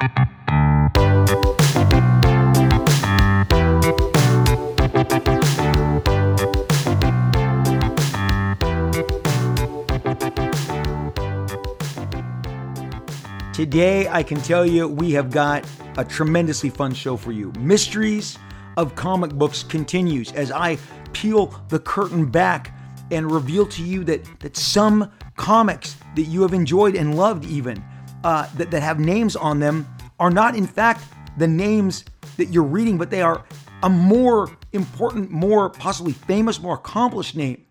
Today, I can tell you we have got a tremendously fun show for you. Mysteries of Comic Books continues as I peel the curtain back and reveal to you that, that some comics that you have enjoyed and loved, even uh, that, that have names on them, are not in fact the names that you're reading, but they are a more important, more possibly famous, more accomplished name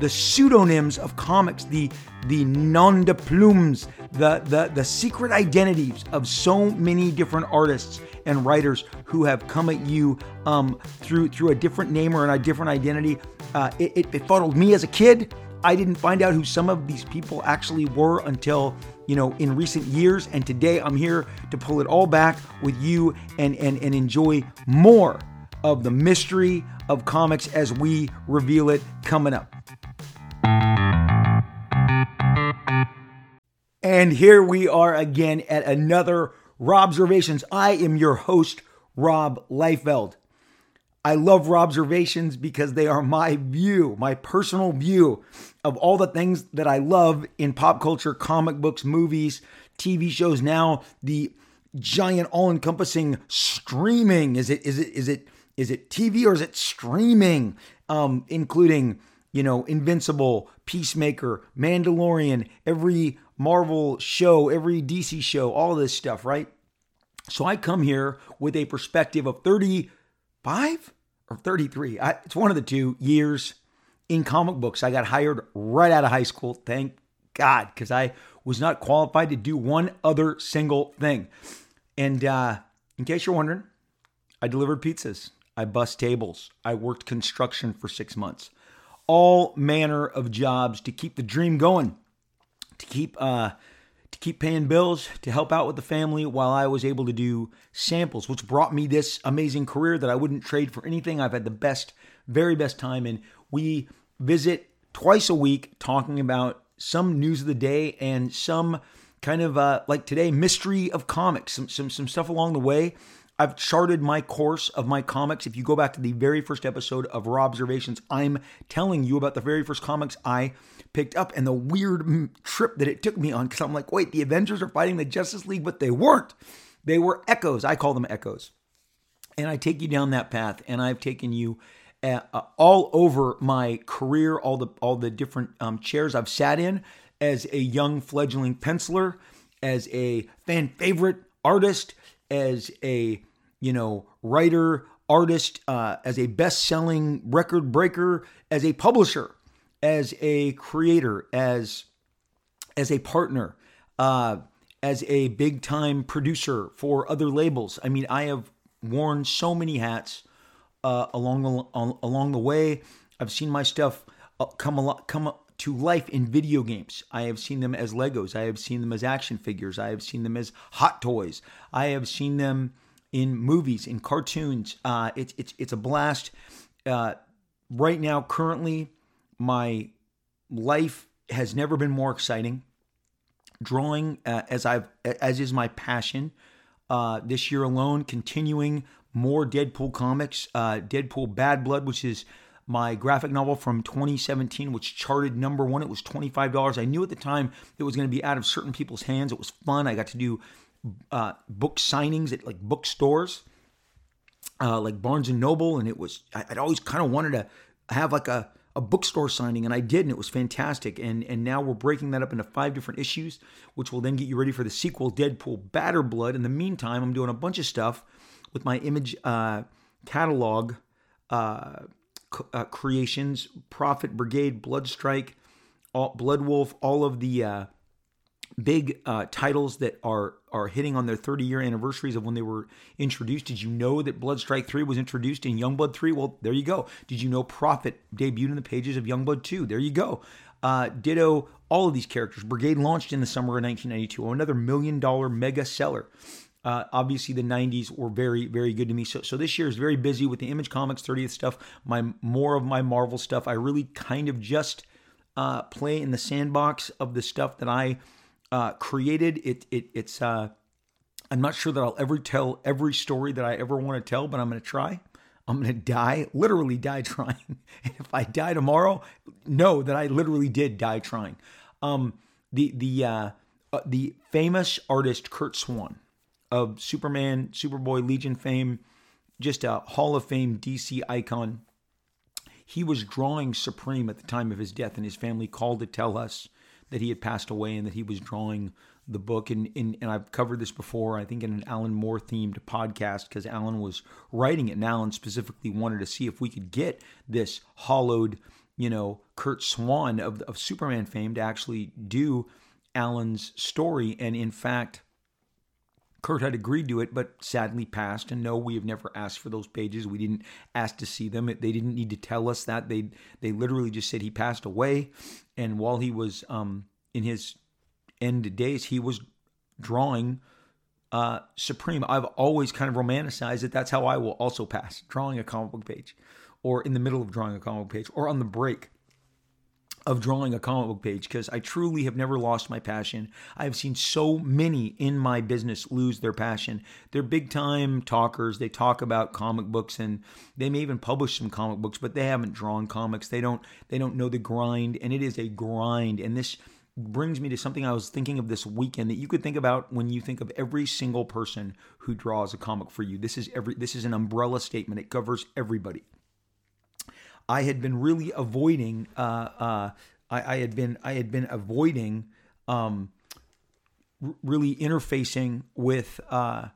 the pseudonyms of comics, the the nom de plumes, the, the the secret identities of so many different artists and writers who have come at you um, through through a different name or a different identity. Uh, it, it, it fuddled me as a kid. I didn't find out who some of these people actually were until you know in recent years, and today I'm here to pull it all back with you and and and enjoy more of the mystery of comics as we reveal it coming up. And here we are again at another Robservations. I am your host, Rob Liefeld. I love Robservations because they are my view, my personal view of all the things that I love in pop culture, comic books, movies, TV shows. Now, the giant, all-encompassing streaming. Is it? Is it? Is it? Is it TV or is it streaming? Um, including you know, Invincible, Peacemaker, Mandalorian, every Marvel show, every DC show, all this stuff, right? So I come here with a perspective of 35 or 33. I, it's one of the two years in comic books. I got hired right out of high school. Thank God, because I was not qualified to do one other single thing. And uh, in case you're wondering, I delivered pizzas. I bust tables. I worked construction for six months all manner of jobs to keep the dream going, to keep uh, keep paying bills, to help out with the family while I was able to do samples, which brought me this amazing career that I wouldn't trade for anything. I've had the best, very best time, and we visit twice a week talking about some news of the day and some kind of uh, like today mystery of comics, some some some stuff along the way I've charted my course of my comics. If you go back to the very first episode of Robservations, I'm telling you about the very first comics I picked up and the weird trip that it took me on because I'm like, wait, the Avengers are fighting the Justice League, but they weren't. They were echoes. I call them echoes. And I take you down that path, and I've taken you uh, uh, all over my career, all the all the different um, chairs I've sat in as a young fledgling penciler, as a fan favorite artist, as a you know, writer, artist, uh, as a best selling record breaker, as a publisher, as a creator, as as a partner, uh, as a big time producer for other labels. I mean, I have worn so many hats uh, along the, along the way. I've seen my stuff uh, come a lot, come to life in video games. I have seen them as Legos. I have seen them as action figures. I have seen them as hot toys. I have seen them in movies, in cartoons. Uh, it's it's it's a blast. Uh, right now, currently, my life has never been more exciting. Drawing, uh, as I've as is my passion. Uh, this year alone, continuing more Deadpool comics. Uh, Deadpool Bad Blood, which is my graphic novel from 2017, which charted number one. It was $25. I knew at the time it was going to be out of certain people's hands. It was fun. I got to do uh, book signings at like bookstores, uh, like Barnes and Noble, and it was I'd always kind of wanted to have like a a bookstore signing, and I did, and it was fantastic. And and now we're breaking that up into five different issues, which will then get you ready for the sequel, Deadpool Badder Blood. In the meantime, I'm doing a bunch of stuff with my image uh, catalog uh, uh, creations, Prophet Brigade, Bloodstrike, all, Bloodwulf, all of the uh, big uh, titles that are are hitting on their 30 year anniversaries of when they were introduced. Did you know that Bloodstrike 3 was introduced in Youngblood 3? Well, there you go. Did you know Prophet debuted in the pages of Youngblood 2? There you go. Uh, ditto all of these characters. Brigade launched in the summer of 1992, another million dollar mega seller. Uh, obviously, the 90s were very, very good to me. So, so this year is very busy with the Image Comics 30th stuff. My more of my Marvel stuff. I really kind of just uh, play in the sandbox of the stuff that I uh, created. It, it it's uh, I'm not sure that I'll ever tell every story that I ever want to tell, but I'm going to try. I'm going to die, literally die trying. And if I die tomorrow, know that I literally did die trying. Um, the the uh, uh, the famous artist Curt Swan of Superman, Superboy, Legion fame, just a Hall of Fame DC icon. He was drawing Supreme at the time of his death, and his family called to tell us that he had passed away and that he was drawing the book. And, and, and I've covered this before, I think in an Alan Moore themed podcast, because Alan was writing it. And Alan specifically wanted to see if we could get this hollowed, you know, Curt Swan of, of Superman fame to actually do Alan's story. And in fact, Curt had agreed to it, but sadly passed. And no, we have never asked for those pages. We didn't ask to see them. They didn't need to tell us that. They they literally just said he passed away, and while he was um, in his end days, he was drawing uh, Supreme. I've always kind of romanticized it. That's how I will also pass, drawing a comic book page, or in the middle of drawing a comic book page, or on the break of drawing a comic book page because I truly have never lost my passion. I have seen so many in my business lose their passion. They're big time talkers. They talk about comic books and they may even publish some comic books, but they haven't drawn comics. They don't they don't know the grind and it is a grind and this brings me to something I was thinking of this weekend that you could think about when you think of every single person who draws a comic for you. This is every this is an umbrella statement. It covers everybody. I had been really avoiding. Uh, uh, I, I, had been I had been avoiding um, r- really interfacing with, uh,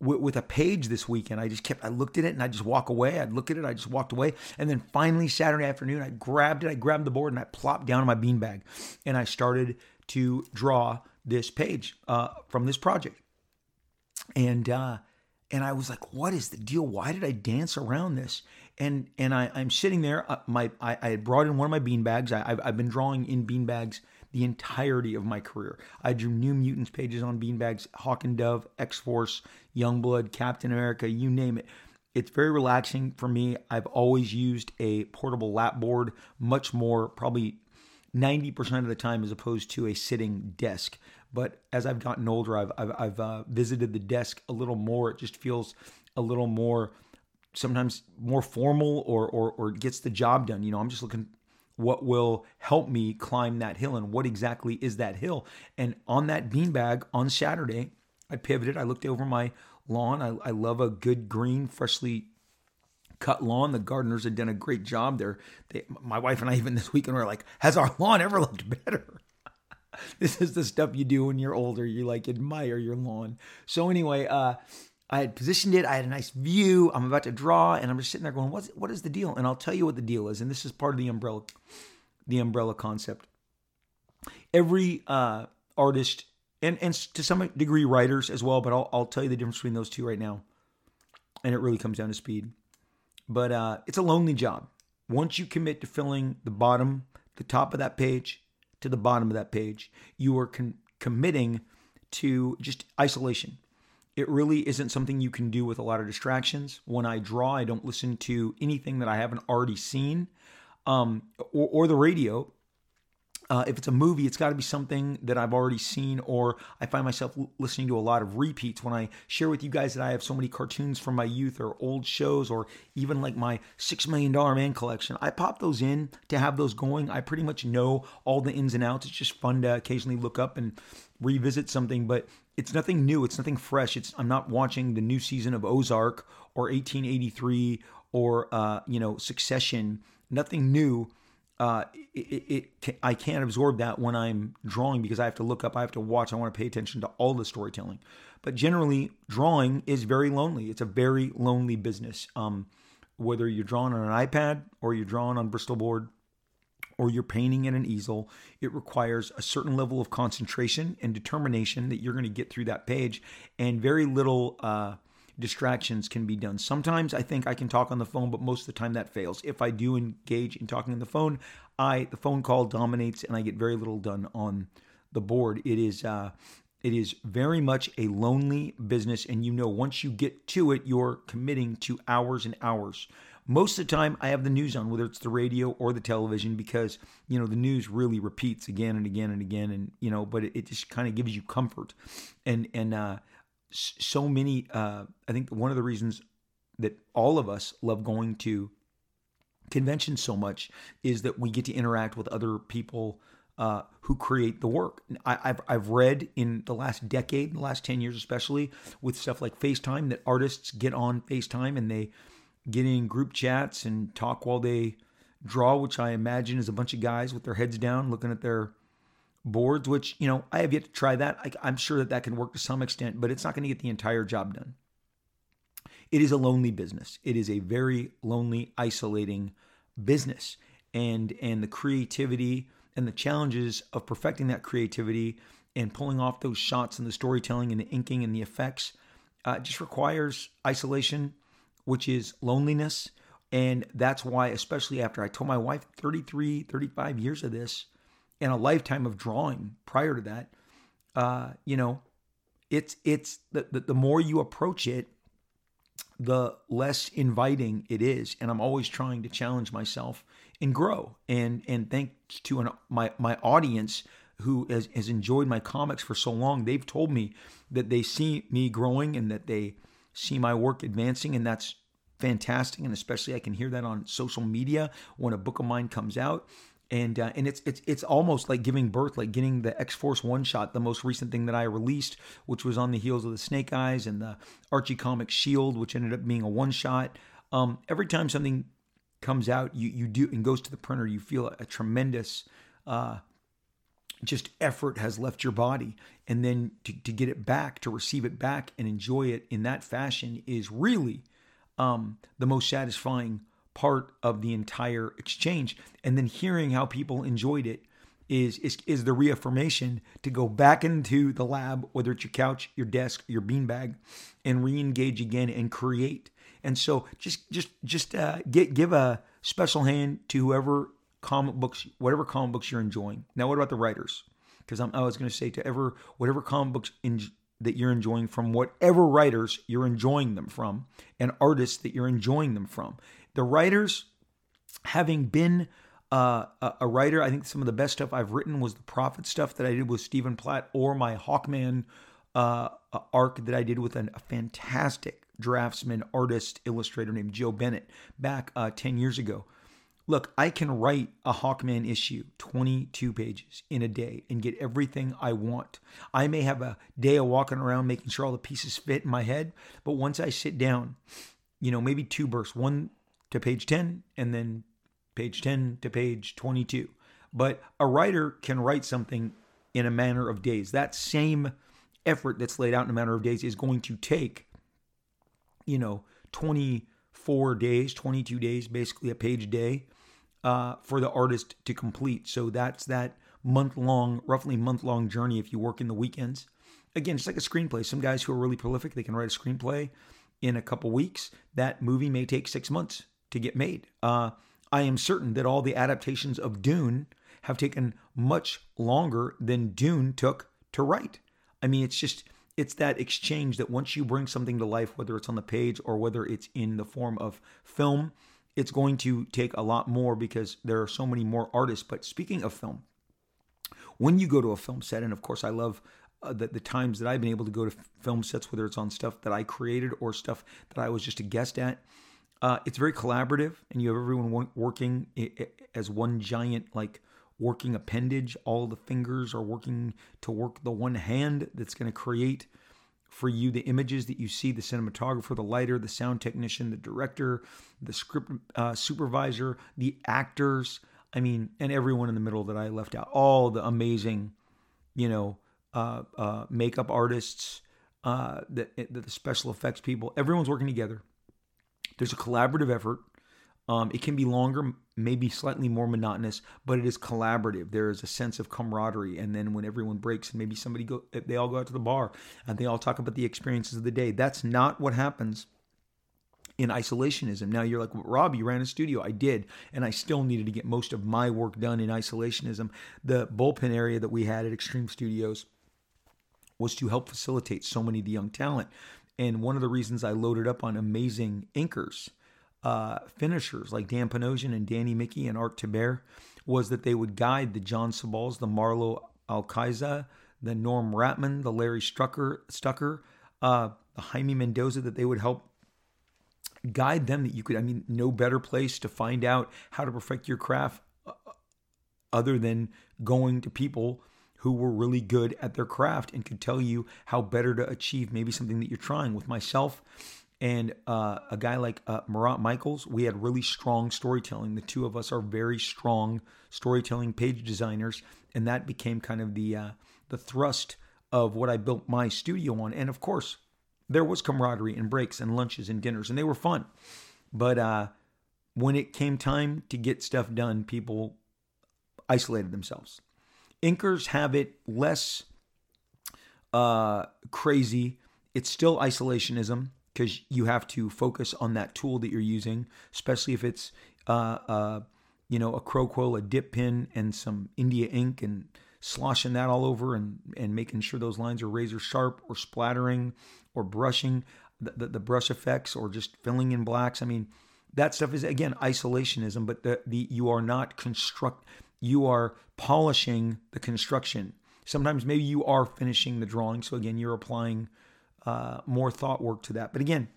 with a page this weekend. I just kept I looked at it and I just walk away. I'd look at it, I just walked away, and then finally Saturday afternoon I grabbed it. I grabbed the board and I plopped down on my beanbag, and I started to draw this page uh, from this project. And uh, and I was like, "What is the deal? Why did I dance around this?" And and I, I'm sitting there. Uh, my I, I, brought in one of my bean bags. I, have I've been drawing in bean bags the entirety of my career. I drew New Mutants pages on bean bags, Hawk and Dove, X Force, Youngblood, Captain America, you name it. It's very relaxing for me. I've always used a portable lap board, much more, probably 90% of the time, as opposed to a sitting desk. But as I've gotten older, I've, I've, I've uh, visited the desk a little more. It just feels a little more sometimes more formal or, or or gets the job done. You know, I'm just looking what will help me climb that hill and what exactly is that hill. And on that beanbag on Saturday, I pivoted. I looked over my lawn. I, I love a good green, freshly cut lawn. The gardeners had done a great job there. They, my wife and I even this weekend were like, "Has our lawn ever looked better?" this is the stuff you do when you're older. You like admire your lawn. So anyway, uh, I had positioned it. I had a nice view. I'm about to draw, and I'm just sitting there going, "What's what is the deal?" And I'll tell you what the deal is. And this is part of the umbrella, the umbrella concept. Every uh, artist, and and to some degree writers as well, but I'll I'll tell you the difference between those two right now. And it really comes down to speed. But uh, it's a lonely job. Once you commit to filling the bottom, the top of that page, to the bottom of that page, you are con- committing to just isolation it really isn't something you can do with a lot of distractions. When I draw, I don't listen to anything that I haven't already seen um, or, or the radio. Uh, if it's a movie, it's got to be something that I've already seen, or I find myself l- listening to a lot of repeats when I share with you guys that I have so many cartoons from my youth or old shows, or even like my Six Million Dollar Man collection. I pop those in to have those going. I pretty much know all the ins and outs. It's just fun to occasionally look up and revisit something, but it's nothing new. It's nothing fresh. It's I'm not watching the new season of Ozark or 1883 or uh, you know Succession. Nothing new. Uh, it, it, I can't absorb that when I'm drawing because I have to look up, I have to watch, I want to pay attention to all the storytelling. But generally, drawing is very lonely. It's a very lonely business. Um, whether you're drawing on an iPad or you're drawing on Bristol board or you're painting in an easel, it requires a certain level of concentration and determination that you're going to get through that page, and very little uh, distractions can be done. Sometimes I think I can talk on the phone, but most of the time that fails. If I do engage in talking on the phone, I the phone call dominates, and I get very little done on the board. It is. Uh, it is very much a lonely business, and you know, once you get to it, you're committing to hours and hours most of the time, I have the news on, whether it's the radio or the television, because you know the news really repeats again and again and again, and you know, but it, it just kind of gives you comfort. And and uh, so many. Uh, I think one of the reasons that all of us love going to conventions so much is that we get to interact with other people uh, who create the work. I, have I've read in the last decade, the last 10 years especially, with stuff like FaceTime, that artists get on FaceTime and they get in group chats and talk while they draw, which I imagine is a bunch of guys with their heads down looking at their boards, which, you know, I have yet to try that. I, I'm sure that that can work to some extent, but it's not going to get the entire job done. It is a lonely business. It is a very lonely, isolating business. And and the creativity and the challenges of perfecting that creativity and pulling off those shots and the storytelling and the inking and the effects uh, just requires isolation, which is loneliness. And that's why, especially after I told my wife 33, 35 years of this and a lifetime of drawing prior to that, uh, you know, it's it's the, the, the more you approach it, the less inviting it is. And I'm always trying to challenge myself and grow. And and thanks to an, my my audience who has, has enjoyed my comics for so long, they've told me that they see me growing and that they see my work advancing, and that's fantastic. And especially I can hear that on social media when a book of mine comes out and uh, and it's it's it's almost like giving birth, like getting the X Force one shot, the most recent thing that I released, which was on the heels of the Snake Eyes and the Archie Comics Shield, which ended up being a one shot. Um, every time something comes out, you you do and goes to the printer, you feel a, a tremendous. Uh, just effort has left your body and then to, to get it back to receive it back and enjoy it in that fashion is really um, the most satisfying part of the entire exchange. And then hearing how people enjoyed it is, is, is the reaffirmation to go back into the lab, whether it's your couch, your desk, your beanbag, and re-engage again and create. And so just just just uh, get give a special hand to whoever comic books, whatever comic books you're enjoying. Now, what about the writers? Because I was going to say to ever whatever comic books in, that you're enjoying from whatever writers you're enjoying them from and artists that you're enjoying them from the writers, having been uh, a writer, I think some of the best stuff I've written was the Prophet stuff that I did with Stephen Platt or my Hawkman uh, arc that I did with an, a fantastic draftsman, artist, illustrator named Joe Bennett back uh, 10 years ago. Look, I can write a Hawkman issue, 22 pages in a day, and get everything I want. I may have a day of walking around making sure all the pieces fit in my head, but once I sit down, you know, maybe two bursts, one to page 10 and then page 10 to page 22. But a writer can write something in a manner of days. That same effort that's laid out in a manner of days is going to take, you know, 24 days, 22 days, basically a page a day uh, for the artist to complete. So that's that month long, roughly month long journey if you work in the weekends. Again, it's like a screenplay. Some guys who are really prolific, they can write a screenplay in a couple weeks. That movie may take six months to get made. Uh, I am certain that all the adaptations of Dune have taken much longer than Dune took to write. I mean, it's just it's that exchange that once you bring something to life, whether it's on the page or whether it's in the form of film, it's going to take a lot more because there are so many more artists. But speaking of film, when you go to a film set, and of course, I love uh, the, the times that I've been able to go to film sets, whether it's on stuff that I created or stuff that I was just a guest at, uh, it's very collaborative, and you have everyone working as one giant like working appendage. All the fingers are working to work the one hand that's going to create for you the images that you see the cinematographer, the lighter, the sound technician, the director, the script uh, supervisor, the actors. I mean, and everyone in the middle that I left out. All the amazing, you know, uh, uh, makeup artists, uh, the, the special effects people. Everyone's working together there's a collaborative effort. Um, it can be longer, maybe slightly more monotonous, but it is collaborative. There is a sense of camaraderie, and then when everyone breaks and maybe somebody go, they all go out to the bar and they all talk about the experiences of the day. That's not what happens in isolationism. Now you're like, well, Rob, you ran a studio. I did, and I still needed to get most of my work done in isolationism. The bullpen area that we had at Extreme Studios was to help facilitate so many of the young talent. And one of the reasons I loaded up on amazing inkers, uh, finishers like Dan Panosian and Danny Miki and Art Thibert was that they would guide the Jon Sibals, the Marlo Alquiza, the Norm Rapmund, the Larry Strucker, Stucker, uh, the Jaime Mendoza that they would help guide them that you could i mean no better place to find out how to perfect your craft uh, other than going to people who were really good at their craft and could tell you how better to achieve maybe something that you're trying. With myself and uh, a guy like uh, Marat Mychaels, we had really strong storytelling. The two of us are very strong storytelling page designers, and that became kind of the uh, the thrust of what I built my studio on. And of course, there was camaraderie and breaks and lunches and dinners, and they were fun. But uh, when it came time to get stuff done, people isolated themselves. Inkers have it less uh, crazy. It's still isolationism because you have to focus on that tool that you're using, especially if it's uh, uh, you know a crow quill, a dip pen, and some India ink, and sloshing that all over and and making sure those lines are razor sharp or splattering or brushing the, the, the brush effects or just filling in blacks. I mean, that stuff is again isolationism, but the the you are not construct you are polishing the construction. Sometimes maybe you are finishing the drawing. So again, you're applying uh, more thought work to that. But again,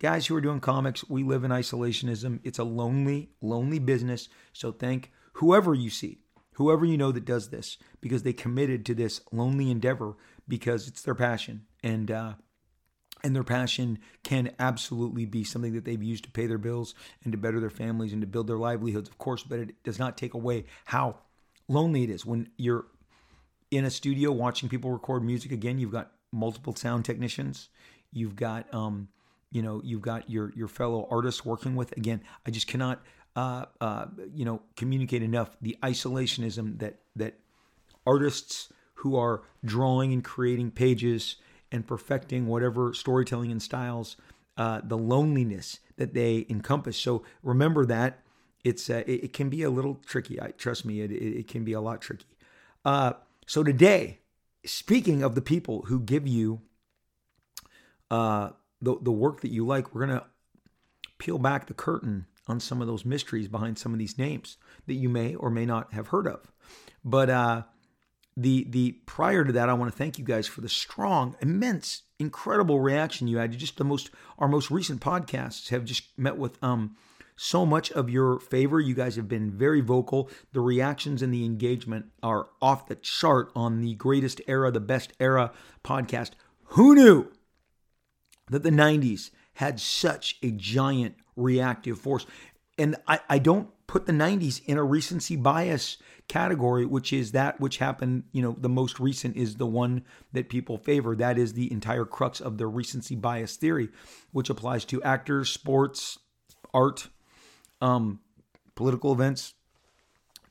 guys who are doing comics, we live in isolationism. It's a lonely, lonely business. So thank whoever you see, whoever you know that does this, because they committed to this lonely endeavor because it's their passion. And uh, and their passion can absolutely be something that they've used to pay their bills and to better their families and to build their livelihoods, of course, but it does not take away how lonely it is when you're in a studio watching people record music again you've got multiple sound technicians. You've got, um, you know, you've got your your fellow artists working with. Again, I just cannot, uh, uh, you know, communicate enough the isolationism that that artists who are drawing and creating pages and perfecting whatever storytelling and styles, uh, the loneliness that they encompass. So remember that it's uh, it, it, can be a little tricky. I trust me, it, it, it can be a lot tricky. Uh, so today speaking of the people who give you uh, the the work that you like, we're gonna peel back the curtain on some of those mysteries behind some of these names that you may or may not have heard of. But uh, the the prior to that, I want to thank you guys for the strong, immense, incredible reaction you had. Just the most our most recent podcasts have just met with um so much of your favor. You guys have been very vocal. The reactions and the engagement are off the chart on the greatest era, the best era podcast. Who knew that the 90s had such a giant reactive force? And I, I don't put the 90s in a recency bias category, which is that which happened, you know, the most recent is the one that people favor. That is the entire crux of the recency bias theory, which applies to actors, sports, art, um, political events.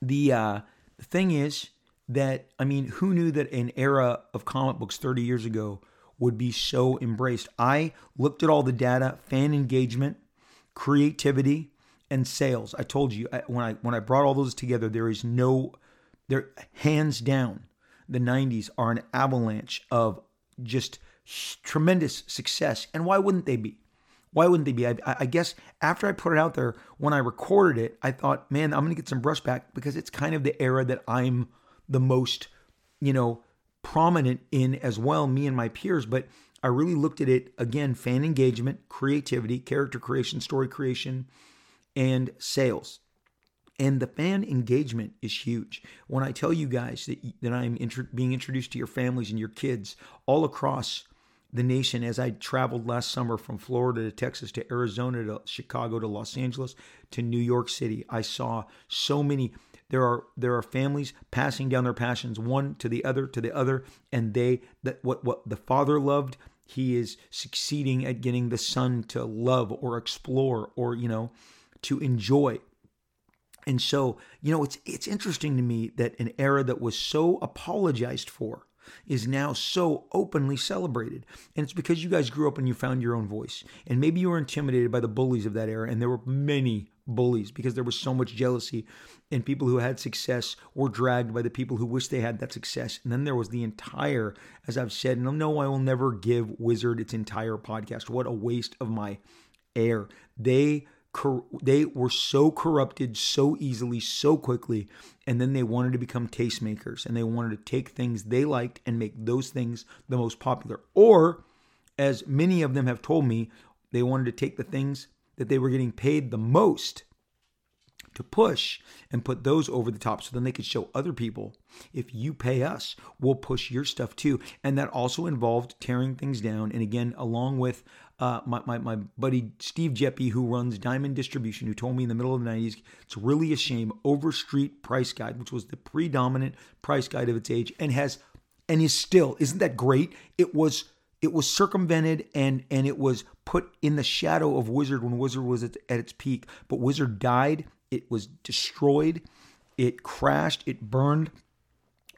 The uh, thing is that I mean, who knew that an era of comic books 30 years ago would be so embraced? I looked at all the data, fan engagement, creativity, and sales. I told you when I when I brought all those together, there is no, there hands down, the 90s are an avalanche of just tremendous success. And why wouldn't they be? Why wouldn't they be? I, I, guess after I put it out there, when I recorded it, I thought, man, I'm to get some brush back because it's kind of the era that I'm the most, you know, prominent in as well, me and my peers. But I really looked at it again fan engagement, creativity, character creation, story creation, and sales. And the fan engagement is huge. When I tell you guys that, that I'm being introduced to your families and your kids all across the nation as I traveled last summer from Florida to Texas to Arizona to Chicago to Los Angeles to New York City. I saw so many there are there are families passing down their passions one to the other to the other and they that what what the father loved he is succeeding at getting the son to love or explore or you know to enjoy and so you know it's it's interesting to me that an era that was so apologized for is now so openly celebrated. And it's because you guys grew up and you found your own voice. And maybe you were intimidated by the bullies of that era, and there were many bullies because there was so much jealousy and people who had success were dragged by the people who wished they had that success and then there was the entire as i've said and no i will never give wizard its entire podcast what a waste of my air they they were so corrupted so easily, so quickly, and then they wanted to become tastemakers and they wanted to take things they liked and make those things the most popular. Or as many of them have told me, they wanted to take the things that they were getting paid the most to push and put those over the top so then they could show other people if you pay us we'll push your stuff too and that also involved tearing things down and again along with uh, my, my, my buddy steve Geppi who runs diamond distribution who told me in the middle of the 90s it's really a shame overstreet price guide which was the predominant price guide of its age and has and is still isn't that great it was it was circumvented and and it was put in the shadow of wizard when wizard was at, at its peak but wizard died it was destroyed, it crashed, it burned,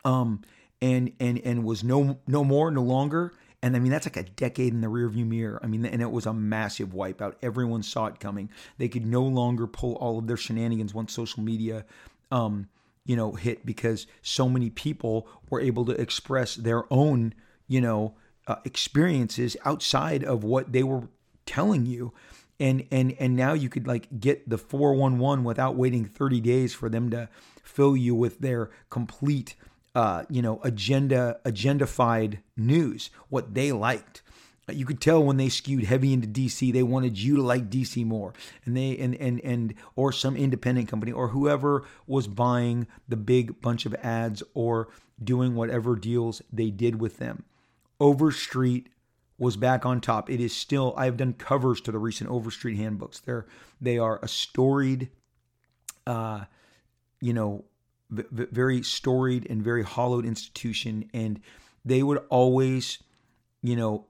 um, and and and was no no more, no longer. And I mean, that's like a decade in the rearview mirror. I mean, and it was a massive wipeout. Everyone saw it coming. They could no longer pull all of their shenanigans once social media, um, you know, hit because so many people were able to express their own, you know, uh, experiences outside of what they were telling you and and and now you could like get the 411 without waiting 30 days for them to fill you with their complete uh, you know agenda agendafied news what they liked you could tell when they skewed heavy into DC they wanted you to like DC more and they and and and or some independent company or whoever was buying the big bunch of ads or doing whatever deals they did with them overstreet was back on top. It is still, I have done covers to the recent Overstreet handbooks. They're, they are a storied, uh, you know, very storied and very hollowed institution. And they would always, you know,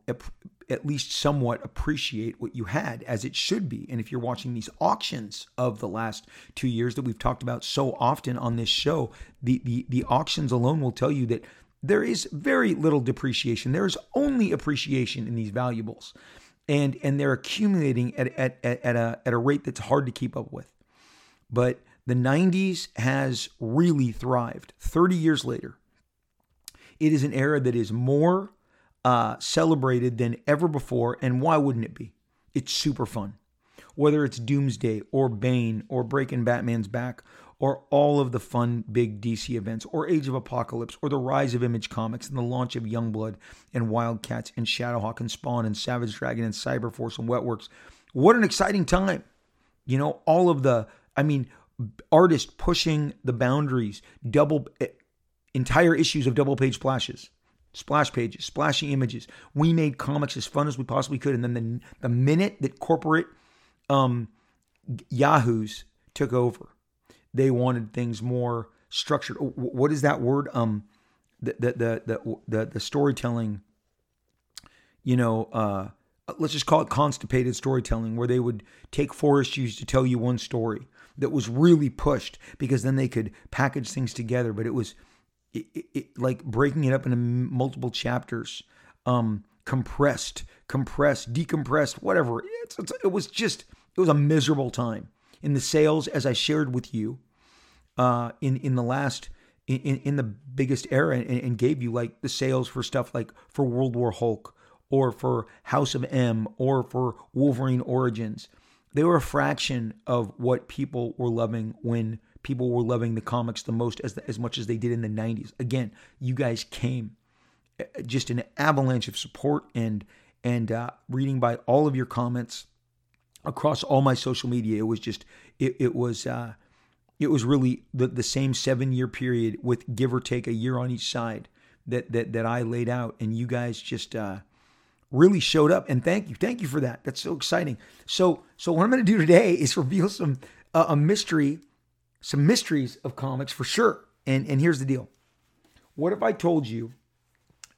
at least somewhat appreciate what you had as it should be. And if you're watching these auctions of the last two years that we've talked about so often on this show, the, the, the auctions alone will tell you that there is very little depreciation. There is only appreciation in these valuables. And, and they're accumulating at, at, at, at, a, at a rate that's hard to keep up with. But the 90s has really thrived 30 years later. It is an era that is more uh, celebrated than ever before. And why wouldn't it be? It's super fun. Whether it's Doomsday or Bane or Breaking Batman's Back or all of the fun big DC events, or Age of Apocalypse, or the rise of Image Comics and the launch of Youngblood and Wildcats and Shadowhawk and Spawn and Savage Dragon and Cyberforce and Wetworks. What an exciting time! You know, all of the, I mean, artists pushing the boundaries, double, eh, entire issues of double page splashes splash pages, splashy images. We made comics as fun as we possibly could. And then the, the minute that corporate um, yahoos took over, they wanted things more structured. What is that word? Um, the the the the the, the storytelling. You know, uh, let's just call it constipated storytelling, where they would take four issues to tell you one story that was really pushed because then they could package things together. But it was it, it, it, like breaking it up into multiple chapters, um, compressed, compressed, decompressed, whatever. It's, it's, it was just it was a miserable time in the sales, as I shared with you uh, in in the last in, in the biggest era, and, and gave you like the sales for stuff like for World War Hulk or for House of M or for Wolverine Origins. They were a fraction of what people were loving when people were loving the comics the most as as much as they did in the 90s. Again, you guys came uh, just an avalanche of support and and uh, reading by all of your comments across all my social media. It was just it, it was uh, it was really the, the same seven year period with give or take a year on each side that that that I laid out, and you guys just uh, really showed up. And thank you, thank you for that. That's so exciting. So so what I'm going to do today is reveal some uh, a mystery, some mysteries of comics for sure. And and here's the deal. What if I told you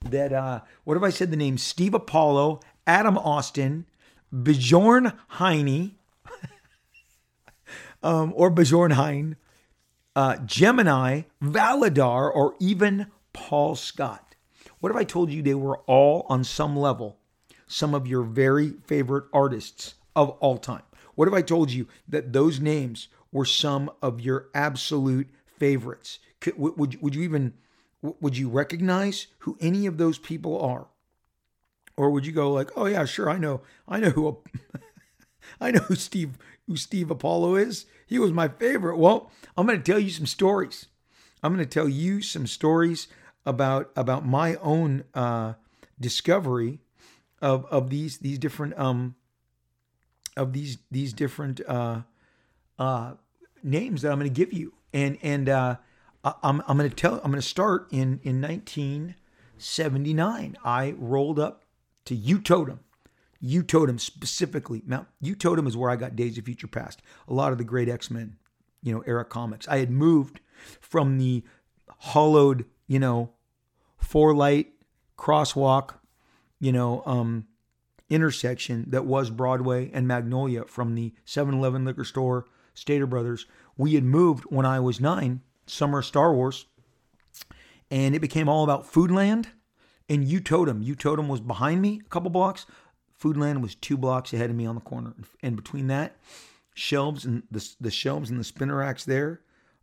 that? Uh, what if I said the name Steve Apollo, Adam Austin, Bjorn Heine, um, or Bjornheim, uh, Gemini, Valadar, or even Paul Scott. What if I told you they were all on some level some of your very favorite artists of all time? What if I told you that those names were some of your absolute favorites? Could, would, would you even would you recognize who any of those people are? Or would you go like, "Oh yeah, sure, I know. I know who I know who Steve who Steve Apollo is. He was my favorite. Well, I'm going to tell you some stories. I'm going to tell you some stories about about my own uh, discovery of of these these different um of these these different uh uh names that I'm going to give you, and and uh, I'm I'm going to tell I'm going to start in in 1979. I rolled up to U Totem. U Totem specifically. Now, U Totem is where I got Days of Future Past. A lot of the great X Men, you know, era comics. I had moved from the hollowed, you know, four light crosswalk, you know, um, intersection that was Broadway and Magnolia from the 7 Eleven liquor store, Stater Brothers. We had moved when I was nine, summer Star Wars, and it became all about Foodland and U Totem. U Totem was behind me a couple blocks. Foodland was two blocks ahead of me on the corner. And between that, shelves and the, the shelves and the spinner racks there,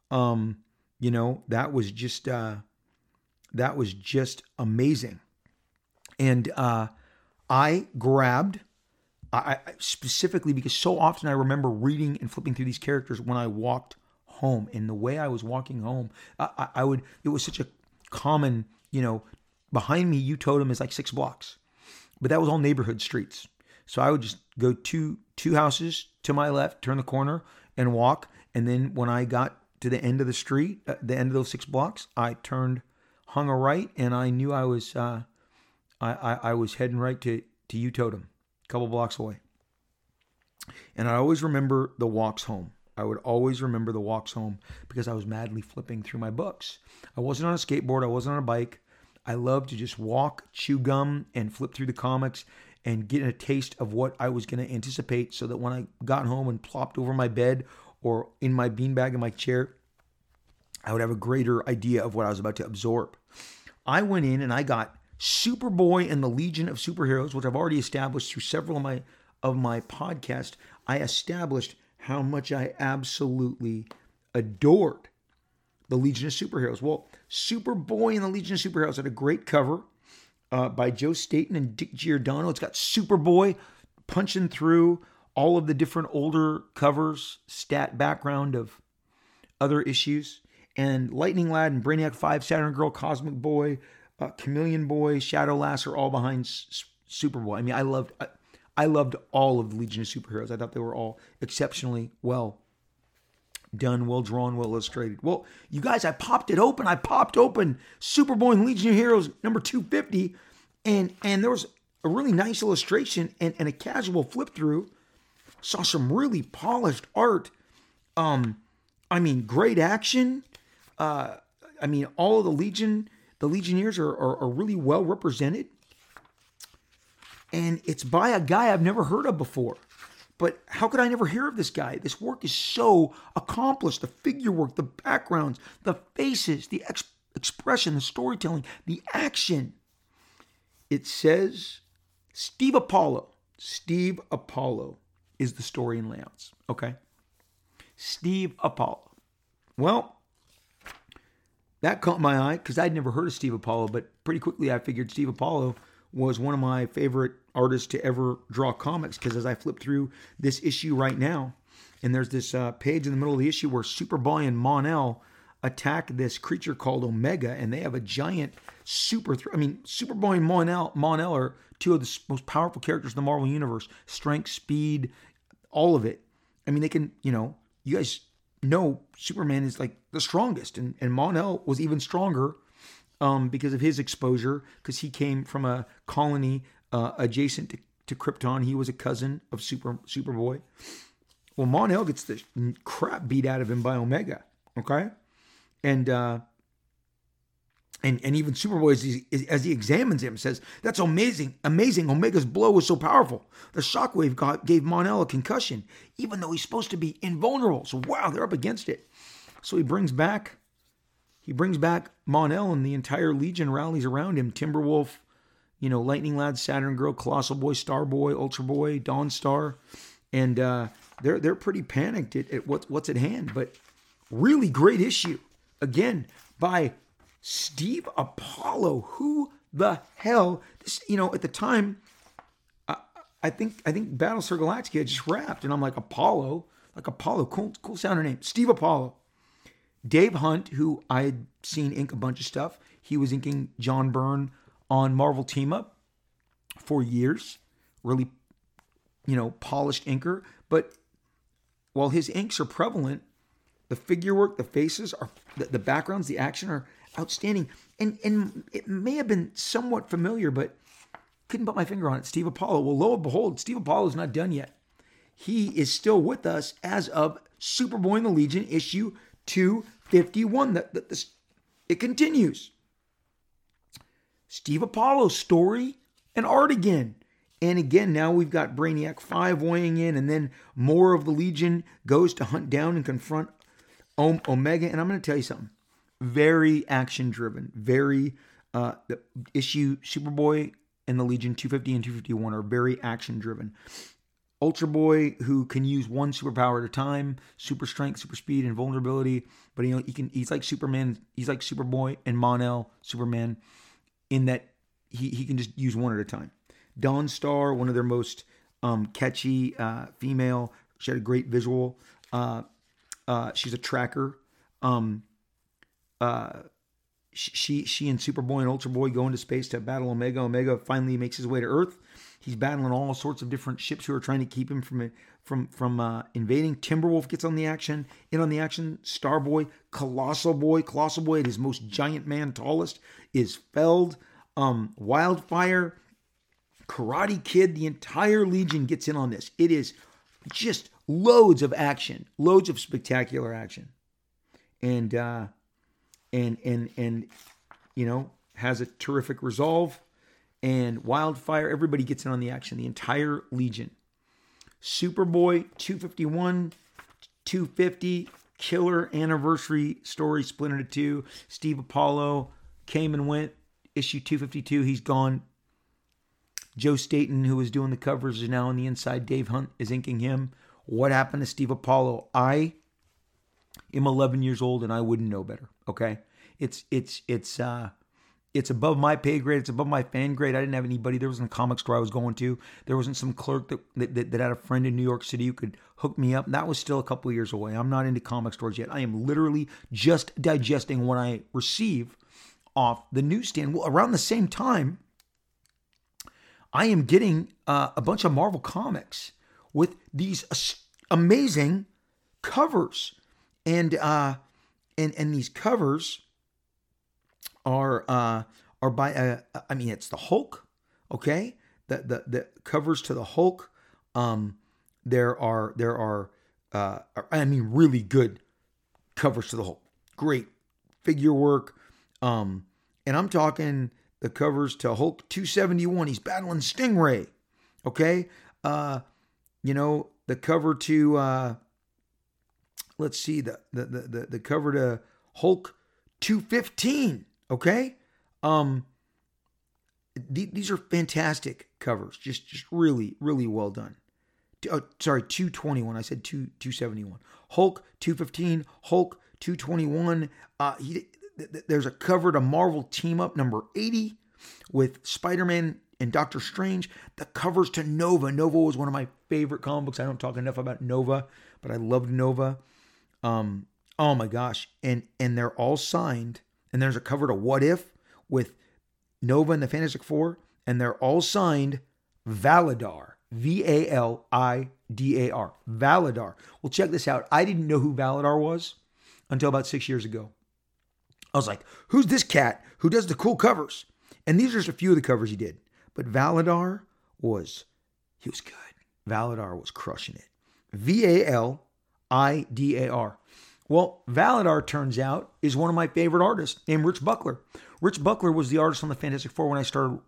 um, you know, that was just uh, that was just amazing. And uh, I grabbed, I, specifically because so often I remember reading and flipping through these characters when I walked home. And the way I was walking home, I, I would, it was such a common, you know, behind me, U Totem is like six blocks, but that was all neighborhood streets. So I would just go two two houses to my left, turn the corner, and walk. And then when I got to the end of the street, uh, the end of those six blocks, I turned, hung a right, and I knew I was uh, I, I, I was heading right to, to U Totem, a couple blocks away. And I always remember the walks home. I would always remember the walks home because I was madly flipping through my books. I wasn't on a skateboard, I wasn't on a bike. I loved to just walk, chew gum, and flip through the comics and get a taste of what I was going to anticipate so that when I got home and plopped over my bed or in my beanbag in my chair, I would have a greater idea of what I was about to absorb. I went in and I got Superboy and the Legion of Superheroes, which I've already established through several of my of my podcast, I established how much I absolutely adored the Legion of Superheroes. Well, Superboy and the Legion of Superheroes had a great cover uh, by Joe Staton and Dick Giordano. It's got Superboy punching through all of the different older covers, stat background of other issues, and Lightning Lad and Brainiac 5, Saturn Girl, Cosmic Boy, uh, Chameleon Boy, Shadow Lass are all behind S- Superboy. I mean, I loved I, I loved all of the Legion of Superheroes. I thought they were all exceptionally well done, well drawn, well illustrated. Well, you guys, I popped it open. I popped open Superboy and Legion of Heroes number 250, and and there was a really nice illustration and, and a casual flip through. Saw some really polished art. Um, I mean, great action. Uh, I mean, all of the Legion the Legionnaires are, are, are really well represented. And it's by a guy I've never heard of before. But how could I never hear of this guy? This work is so accomplished the figure work, the backgrounds, the faces, the ex- expression, the storytelling, the action. It says Steve Apollo. Steve Apollo is the story and layouts. Okay. Steve Apollo. Well, that caught my eye because I'd never heard of Steve Apollo, but pretty quickly I figured Steve Apollo was one of my favorite artists to ever draw comics because as I flip through this issue right now, and there's this uh, page in the middle of the issue where Superboy and Mon-El attack this creature called Omega, and they have a giant super. Th- I mean, Superboy and Mon-El, Mon-El are two of the most powerful characters in the Marvel universe. Strength, speed, all of it. I mean, they can. You know, you guys know Superman is like the strongest, and and Mon-El was even stronger um, because of his exposure, because he came from a colony uh, adjacent to, to Krypton. He was a cousin of Super Superboy. Well, Mon-El gets the crap beat out of him by Omega. Okay, and uh, and and even Superboy, as he, as he examines him, says, "That's amazing, amazing. Omega's blow was so powerful. The shockwave got, gave Mon-El a concussion, even though he's supposed to be invulnerable. So wow, they're up against it. So he brings back, he brings back Mon-El, and the entire Legion rallies around him. Timberwolf, you know, Lightning Lad, Saturn Girl, Colossal Boy, Star Boy, Ultra Boy, Dawn Star, and uh, they're they're pretty panicked at, at what's what's at hand. But really great issue again by Steve Apollo. Who the hell? This, you know, at the time, I, I think I think Battlestar Galactica just wrapped, and I'm like Apollo, like Apollo, cool, cool sounding name, Steve Apollo. Dave Hunt, who I had seen ink a bunch of stuff, he was inking John Byrne on Marvel Team Up. for years, really, you know, polished inker. But while his inks are prevalent, the figure work, the faces are, the, the backgrounds, the action are outstanding. And and it may have been somewhat familiar, but couldn't put my finger on it. Steve Apollo. Well, lo and behold, Steve Apollo is not done yet. He is still with us as of Superboy in the Legion issue 251. That that this, it continues. Steve Apollo's story and art again. And again, now we've got Brainiac 5 weighing in, and then more of the Legion goes to hunt down and confront Omega. And I'm going to tell you something very action driven, very uh, the issue Superboy and the Legion 250 and 251 are very action driven. Ultra Boy, who can use one superpower at a time, super strength, super speed, and vulnerability. But you know, he can he's like Superman, he's like Superboy and Mon-El, Superman, in that he, he can just use one at a time. Dawnstar, one of their most um, catchy uh, female. She had a great visual. Uh, uh, she's a tracker. Um, uh, she she and Superboy and Ultra Boy go into space to battle Omega. Omega finally makes his way to Earth. He's battling all sorts of different ships who are trying to keep him from from from uh, invading. Timberwolf gets on the action, in on the action. Starboy, Colossal Boy, Colossal Boy at his most giant man, tallest is felled. Um, Wildfire, Karate Kid, the entire Legion gets in on this. It is just loads of action, loads of spectacular action, and uh, and and and you know has a terrific resolve. And Wildfire, everybody gets in on the action. The entire Legion. Superboy 251, 250, killer anniversary story split into two. Steve Apollo came and went. Issue 252, he's gone. Joe Staton, who was doing the covers, is now on the inside. Dave Hunt is inking him. What happened to Steve Apollo? I am 11 years old and I wouldn't know better. Okay, it's it's it's uh it's above my pay grade. It's above my fan grade. I didn't have anybody. There wasn't a comic store I was going to. There wasn't some clerk that, that, that had a friend in New York City who could hook me up. That was still a couple years away. I'm not into comic stores yet. I am literally just digesting what I receive off the newsstand. Well, around the same time, I am getting uh, a bunch of Marvel comics with these amazing covers, and uh, and and these covers are uh, are by uh, I mean it's the Hulk, okay? The the the covers to the Hulk. Um, there are there are uh, I mean really good covers to the Hulk. Great figure work. Um, and I'm talking the covers to Hulk 271. He's battling Stingray. Okay. Uh, you know, the cover to uh let's see, the the the, the cover to Hulk 215. Okay? Um th- these are fantastic covers. Just just really really well done. Oh, sorry, 221. I said 2 271. Hulk 215, Hulk 221. Uh he there's a cover to Marvel Team Up number 80 with Spider-Man and Doctor Strange. The covers to Nova. Nova was one of my favorite comic books. I don't talk enough about Nova, but I loved Nova. Um, oh my gosh. And and they're all signed and there's a cover to What If with Nova and the Fantastic Four, and they're all signed Validar. V A L I D A R. Validar. Well, check this out. I didn't know who Validar was until about six years ago. I was like, who's this cat who does the cool covers? And these are just a few of the covers he did. But Validar was, he was good. Validar was crushing it. V A L I D A R. Well, Validar turns out is one of my favorite artists named Rich Buckler. Rich Buckler was the artist on the Fantastic Four when I started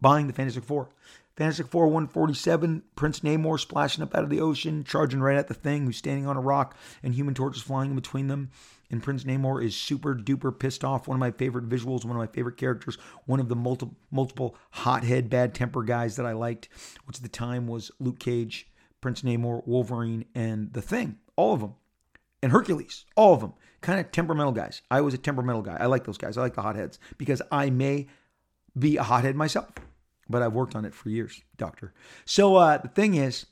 buying the Fantastic Four. Fantastic Four 147, Prince Namor splashing up out of the ocean, charging right at the thing who's standing on a rock, and Human Torch is flying in between them. And Prince Namor is super duper pissed off. One of my favorite visuals, one of my favorite characters, one of the multiple multiple hothead, bad temper guys that I liked, which at the time was Luke Cage, Prince Namor, Wolverine, and the Thing. All of them and Hercules, all of them, kind of temperamental guys. I was a temperamental guy. I like those guys. I like the hotheads because I may be a hothead myself, but I've worked on it for years, doctor. So uh, the thing is,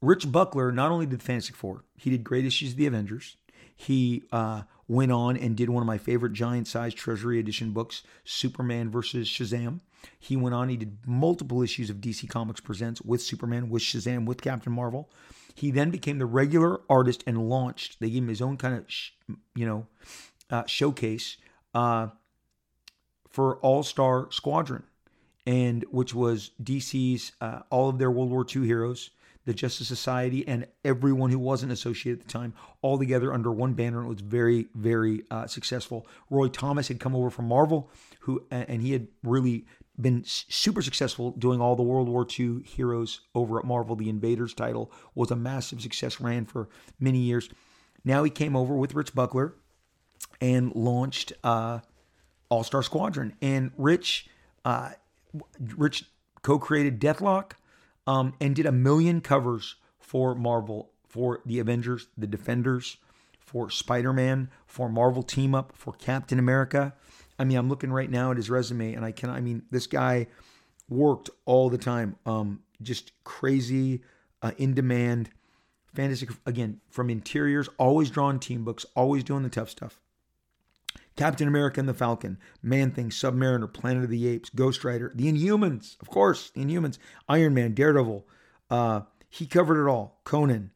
Rich Buckler not only did Fantastic Four, he did great issues of the Avengers. He uh, went on and did one of my favorite giant size Treasury Edition books, Superman versus Shazam. He went on, he did multiple issues of DC Comics Presents with Superman, with Shazam, with Captain Marvel. He then became the regular artist and launched, they gave him his own kind of, you know, uh, showcase uh, for All Star Squadron, and which was DC's uh, all of their World War II heroes the Justice Society, and everyone who wasn't associated at the time, all together under one banner. It was very, very uh, successful. Roy Thomas had come over from Marvel, who and he had really been super successful doing all the World War II heroes over at Marvel. The Invaders title was a massive success, ran for many years. Now he came over with Rich Buckler and launched uh, All Star Squadron. And Rich, uh, Rich co-created Deathlok, um, and did a million covers for Marvel, for the Avengers, the Defenders, for Spider Man, for Marvel Team Up, for Captain America. I mean, I'm looking right now at his resume, and I can, I mean, this guy worked all the time. Um, just crazy, uh, in demand, fantastic. Again, from interiors, always drawing team books, always doing the tough stuff. Captain America and the Falcon, Man Thing, Submariner, Planet of the Apes, Ghost Rider, The Inhumans, of course, The Inhumans, Iron Man, Daredevil. Uh, he covered it all. Conan.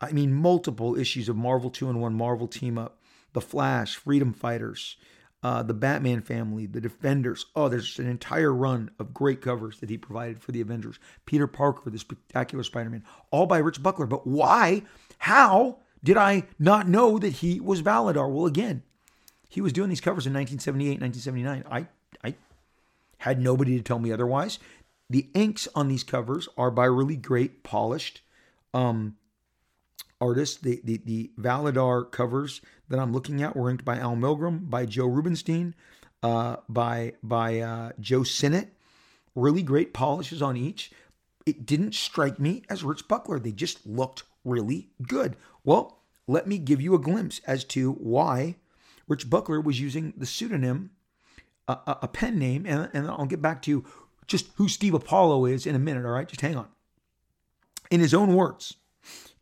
I mean, multiple issues of Marvel 2 and 1, Marvel Team Up, The Flash, Freedom Fighters, uh, the Batman family, the Defenders. Oh, there's an entire run of great covers that he provided for the Avengers. Peter Parker, the Spectacular Spider Man, all by Rich Buckler. But why? How did I not know that he was Validar? Well, again, he was doing these covers in 1978, 1979. I, I had nobody to tell me otherwise. The inks on these covers are by really great, polished um, artists. The, the, the Validar covers that I'm looking at were inked by Al Milgrom, by Joe Rubinstein, uh, by, by uh, Joe Sinnott. Really great polishes on each. It didn't strike me as Rich Buckler. They just looked really good. Well, let me give you a glimpse as to why Rich Buckler was using the pseudonym, a, a, a pen name, and, and I'll get back to just who Steve Apollo is in a minute, all right? Just hang on. In his own words,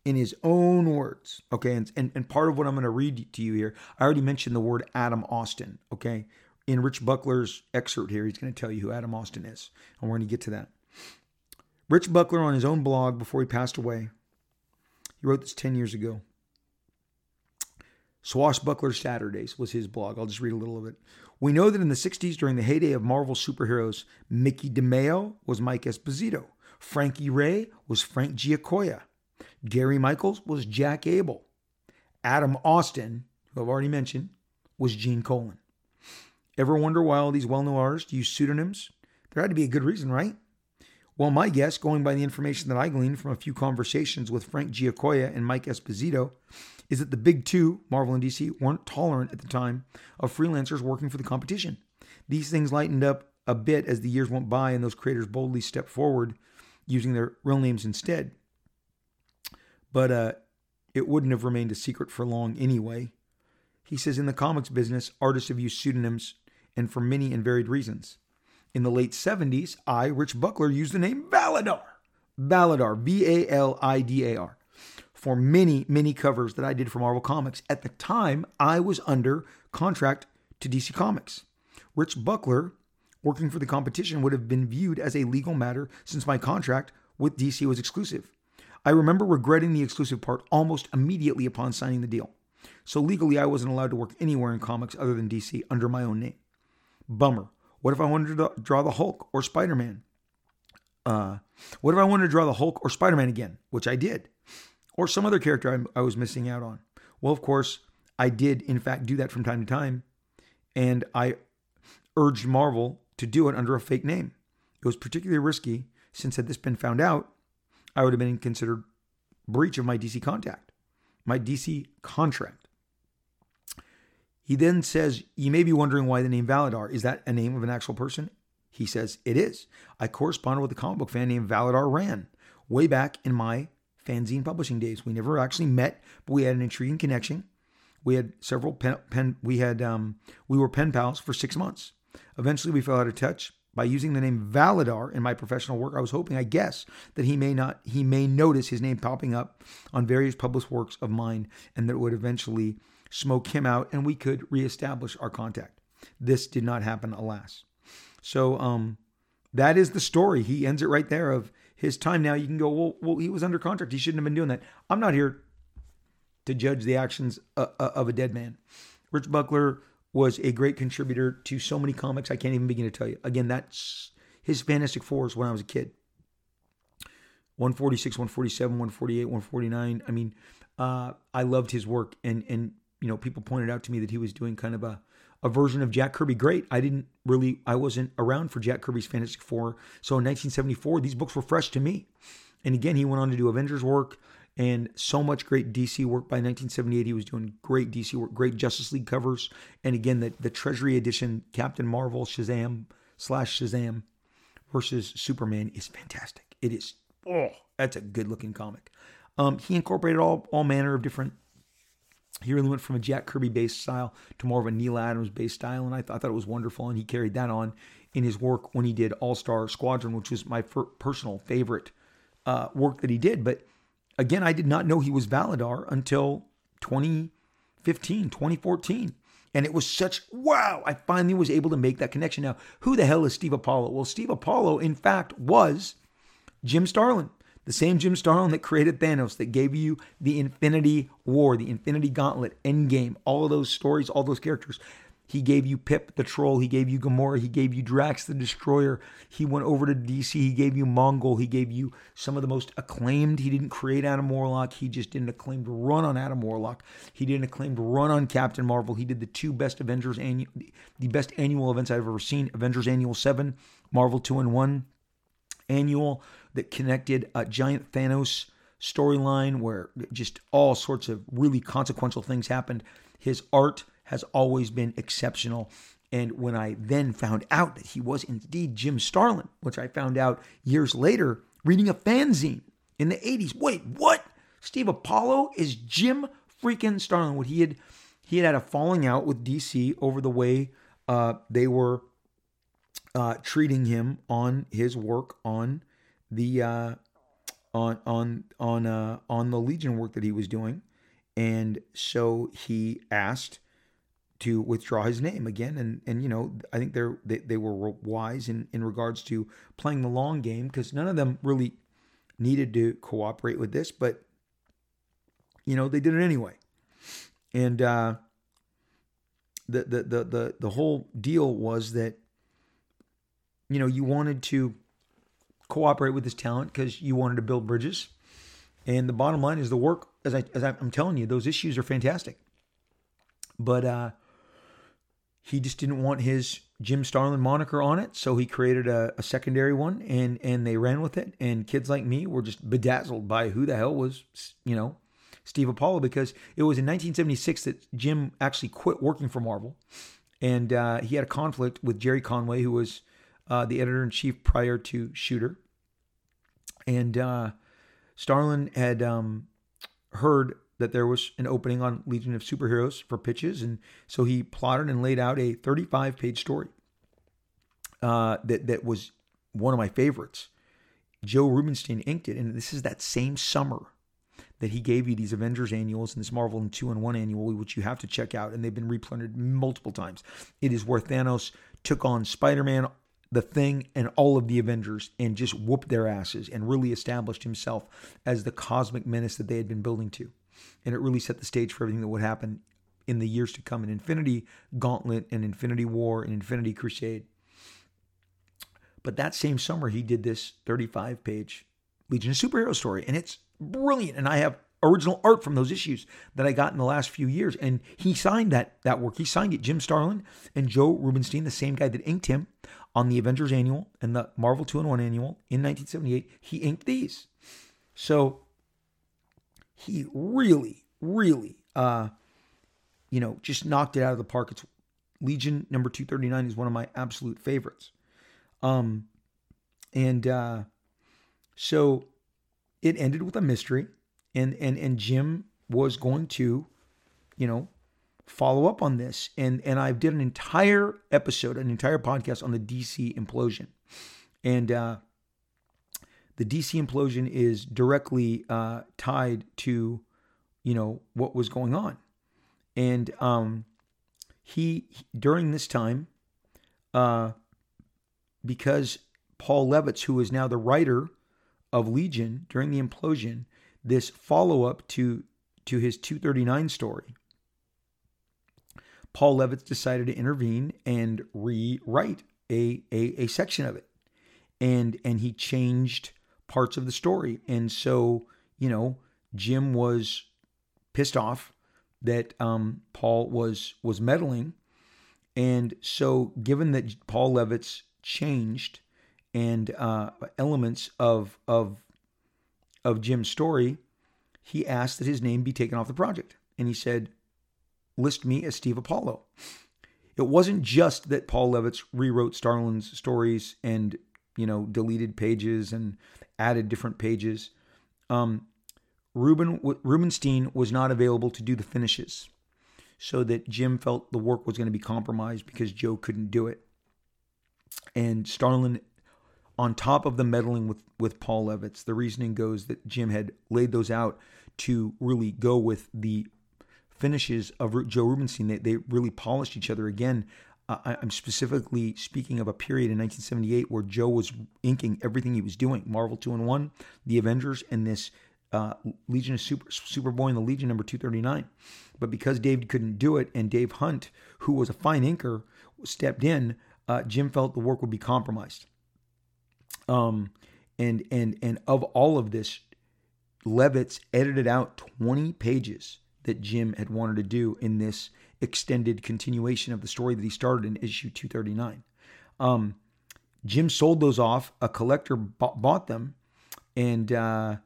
in his own words, okay? And, and, and part of what I'm going to read to you here, I already mentioned the word Adam Austin, okay? In Rich Buckler's excerpt here, he's going to tell you who Adam Austin is, and we're going to get to that. Rich Buckler, on his own blog before he passed away, he wrote this 10 years ago. Swashbuckler Saturdays was his blog. I'll just read a little of it. We know that in the 60s, during the heyday of Marvel superheroes, Mickey DeMeo was Mike Esposito. Frankie Ray was Frank Giacoia. Gary Michaels was Jack Abel. Adam Austin, who I've already mentioned, was Gene Colan. Ever wonder why all these well known artists use pseudonyms? There had to be a good reason, right? Well, my guess, going by the information that I gleaned from a few conversations with Frank Giacoia and Mike Esposito, is that the big two, Marvel and DC, weren't tolerant at the time of freelancers working for the competition. These things lightened up a bit as the years went by and those creators boldly stepped forward using their real names instead. But uh, it wouldn't have remained a secret for long anyway. He says in the comics business, artists have used pseudonyms and for many and varied reasons. In the late 70s, I, Rich Buckler, used the name Validar. Validar, V A L I D A R for many, many covers that I did for Marvel Comics. At the time, I was under contract to DC Comics. Rich Buckler, working for the competition, would have been viewed as a legal matter since my contract with DC was exclusive. I remember regretting the exclusive part almost immediately upon signing the deal. So legally, I wasn't allowed to work anywhere in comics other than DC under my own name. Bummer. What if I wanted to draw the Hulk or Spider Man? Uh, what if I wanted to draw the Hulk or Spider Man again, which I did? or some other character I, I was missing out on. Well, of course, I did, in fact, do that from time to time. And I urged Marvel to do it under a fake name. It was particularly risky since, had this been found out, I would have been considered breach of my DC contact, my DC contract. He then says, You may be wondering why the name Validar. Is that a name of an actual person? He says, It is. I corresponded with a comic book fan named Validar Ran way back in my fanzine publishing days. We never actually met, but we had an intriguing connection. We had several pen, pen we had um, we were pen pals for six months. Eventually, we fell out of touch. By using the name Validar in my professional work, I was hoping, I guess, that he may not he may notice his name popping up on various published works of mine, and that it would eventually smoke him out, and we could reestablish our contact. This did not happen, alas. So um, that is the story. He ends it right there of his time. Now you can go, well, well, he was under contract. He shouldn't have been doing that. I'm not here to judge the actions uh, uh, of a dead man. Rich Buckler was a great contributor to so many comics. I can't even begin to tell you. Again, that's his Fantastic Fours when I was a kid. 146, 147, 148, 149. I mean, uh, I loved his work, and and you know, people pointed out to me that he was doing kind of a a version of Jack Kirby. Great. I didn't really, I wasn't around for Jack Kirby's Fantastic Four. So in 1974, these books were fresh to me. And again, he went on to do Avengers work and so much great DC work. By 1978, he was doing great DC work, great Justice League covers. And again, the, the Treasury edition, Captain Marvel, Shazam slash Shazam versus Superman is fantastic. It is, oh, that's a good looking comic. Um, he incorporated all, all manner of different he really went from a Jack Kirby based style to more of a Neal Adams based style, and I, th- I, thought it was wonderful. And he carried that on in his work when he did All Star Squadron, which was my personal favorite uh, work that he did. But again, I did not know he was Validar until 2015, 2014. And it was such, wow, I finally was able to make that connection. Now, who the hell is Steve Apollo? Well, Steve Apollo, in fact, was Jim Starlin. The same Jim Starlin that created Thanos, that gave you the Infinity War, the Infinity Gauntlet, Endgame, all of those stories, all those characters. He gave you Pip the Troll. He gave you Gamora. He gave you Drax the Destroyer. He went over to DC. He gave you Mongul. He gave you some of the most acclaimed. He didn't create Adam Warlock. He just did an acclaimed run on Adam Warlock. He did an acclaimed run on Captain Marvel. He did the two best Avengers annual, the best annual events I've ever seen. Avengers Annual Seven, Marvel Two and One Annual that connected a giant Thanos storyline where just all sorts of really consequential things happened. His art has always been exceptional. And when I then found out that he was indeed Jim Starlin, which I found out years later reading a fanzine in the 80s. Wait, what? Steve Apollo is Jim freaking Starlin. What he had he had had a falling out with DC over the way uh, they were uh, treating him on his work on the uh, on on on uh, on the Legion work that he was doing, and so he asked to withdraw his name again. And and you know I think they're they, they were wise in in regards to playing the long game because none of them really needed to cooperate with this, but you know they did it anyway, and uh, the the the the the whole deal was that you know you wanted to cooperate with this talent because you wanted to build bridges. And the bottom line is the work, as I as I'm telling you, those issues are fantastic. But uh, he just didn't want his Jim Starlin moniker on it, so he created a, a, secondary one, and and they ran with it. And kids like me were just bedazzled by who the hell was, you know, Steve Apollo, because it was in 1976 that Jim actually quit working for Marvel, and uh, he had a conflict with Gerry Conway, who was uh, the editor in chief prior to Shooter. And uh, Starlin had um, heard that there was an opening on Legion of Superheroes for pitches, and so he plotted and laid out a 35 page story uh, that that was one of my favorites. Joe Rubinstein inked it, and this is that same summer that he gave you these Avengers annuals and this Marvel and two and one annual, which you have to check out, and they've been reprinted multiple times. It is where Thanos took on Spider Man the Thing and all of the Avengers and just whooped their asses and really established himself as the cosmic menace that they had been building to. And it really set the stage for everything that would happen in the years to come in Infinity Gauntlet and Infinity War and Infinity Crusade. But that same summer, he did this 35 page Legion of Superhero story, and it's brilliant. And I have original art from those issues that I got in the last few years. And he signed that that work. He signed it. Jim Starlin and Joe Rubinstein, the same guy that inked him on the Avengers annual and the Marvel 2 in 1 annual in 1978, he inked these. So he really, really, uh, you know, just knocked it out of the park. It's Legion number 239 is one of my absolute favorites. Um, and uh, so it ended with a mystery and and and Jim was going to, you know, follow up on this. And and I did an entire episode, an entire podcast on the DC implosion, and uh, the DC implosion is directly uh, tied to, you know, what was going on, and um, he during this time, uh, because Paul Levitz, who is now the writer of Legion during the implosion, this follow up to to his 239 story. Paul Levitz decided to intervene and rewrite a, a, a section of it. And and he changed parts of the story. And so, you know, Jim was pissed off that um, Paul was was meddling. And so given that Paul Levitz changed and uh, elements of of of Jim's story, he asked that his name be taken off the project. And he said, list me as Steve Apollo. It wasn't just that Paul Levitz rewrote Starlin's stories and, you know, deleted pages and added different pages. Um, Ruben Rubinstein was not available to do the finishes, so that Jim felt the work was going to be compromised because Joe couldn't do it. And Starlin, on top of the meddling with with Paul Levitz, the reasoning goes that Jim had laid those out to really go with the finishes of Joe Rubinstein. They, they really polished each other again. Uh, I'm specifically speaking of a period in 1978 where Joe was inking everything he was doing Marvel 2 and 1, The Avengers, and this uh, Legion of Super, Superboy and the Legion number 239. But because Dave couldn't do it and Dave Hunt, who was a fine inker, stepped in, uh, Jim felt the work would be compromised. Um, and and and of all of this, Levitz edited out 20 pages that Jim had wanted to do in this extended continuation of the story that he started in issue 239. Um, Jim sold those off. A collector bought them, and uh,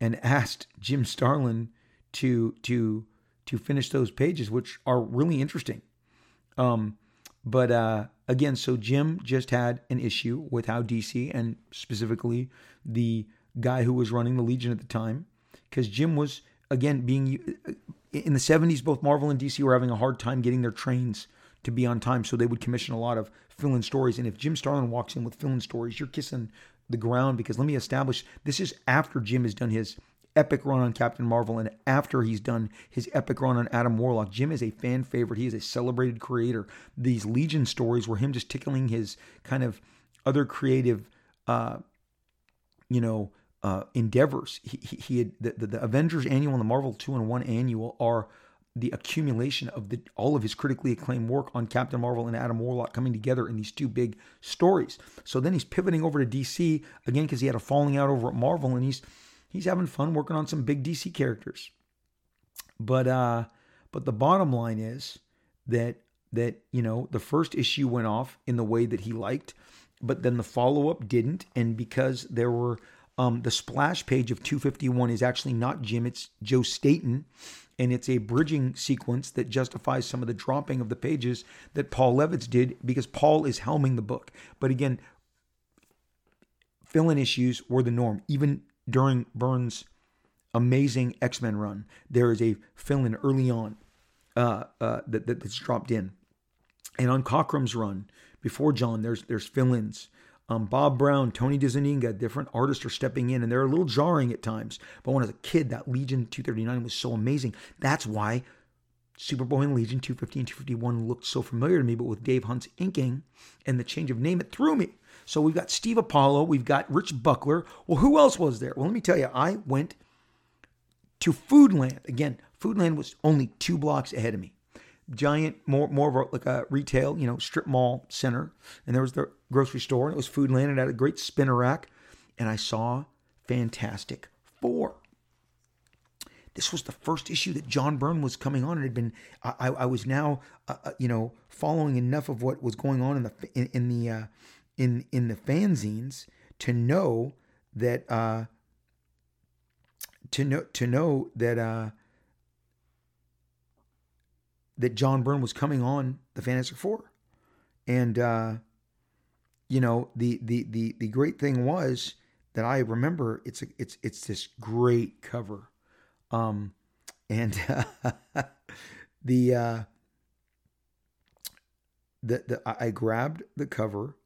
and asked Jim Starlin to to to finish those pages, which are really interesting. Um, but uh, again, so Jim just had an issue with how DC and specifically the guy who was running the Legion at the time, because Jim was again being in the 70s, both Marvel and DC were having a hard time getting their trains to be on time, so they would commission a lot of fill-in stories. And if Jim Starlin walks in with fill-in stories, you're kissing the ground because let me establish this is after Jim has done his epic run on Captain Marvel and after he's done his epic run on Adam Warlock. Jim is a fan favorite. He is a celebrated creator. These Legion stories were him just tickling his kind of other creative, uh, you know, uh, endeavors. He, he, he had the, the, the, Avengers annual and the Marvel two and one annual are the accumulation of the all of his critically acclaimed work on Captain Marvel and Adam Warlock coming together in these two big stories. So then he's pivoting over to DC again because he had a falling out over at Marvel and he's he's having fun working on some big DC characters. But uh, but the bottom line is that that you know the first issue went off in the way that he liked, but then the follow up didn't, and because there were um, the splash page of 251 is actually not Jim, it's Joe Staton. And it's a bridging sequence that justifies some of the dropping of the pages that Paul Levitz did because Paul is helming the book. But again, fill in issues were the norm. Even during Byrne's amazing X Men run, there is a fill in early on uh, uh, that, that's dropped in. And on Cockrum's run, before John, there's there's fill ins. Um, Bob Brown, Tony DeZuniga, different artists are stepping in, and they're a little jarring at times. But when I was a kid, that Legion 239 was so amazing. That's why Superboy and Legion 250 and 251 looked so familiar to me. But with Dave Hunt's inking and the change of name, it threw me. So we've got Steve Apollo, we've got Rich Buckler. Well, who else was there? Well, let me tell you, I went to Foodland. Again, Foodland was only two blocks ahead of me giant, more more of a, like a retail, you know, strip mall center, and there was the grocery store, and it was Foodland, and had a great spinner rack, and I saw Fantastic Four. This was the first issue that John Byrne was coming on. It had been I, I was now uh, uh, you know following enough of what was going on in the in, in the uh, in in the fanzines to know that uh, to know to know that uh, that John Byrne was coming on the Fantastic Four, and uh, you know the the the the great thing was that I remember it's a, it's it's this great cover, um, and the uh, the the I grabbed the cover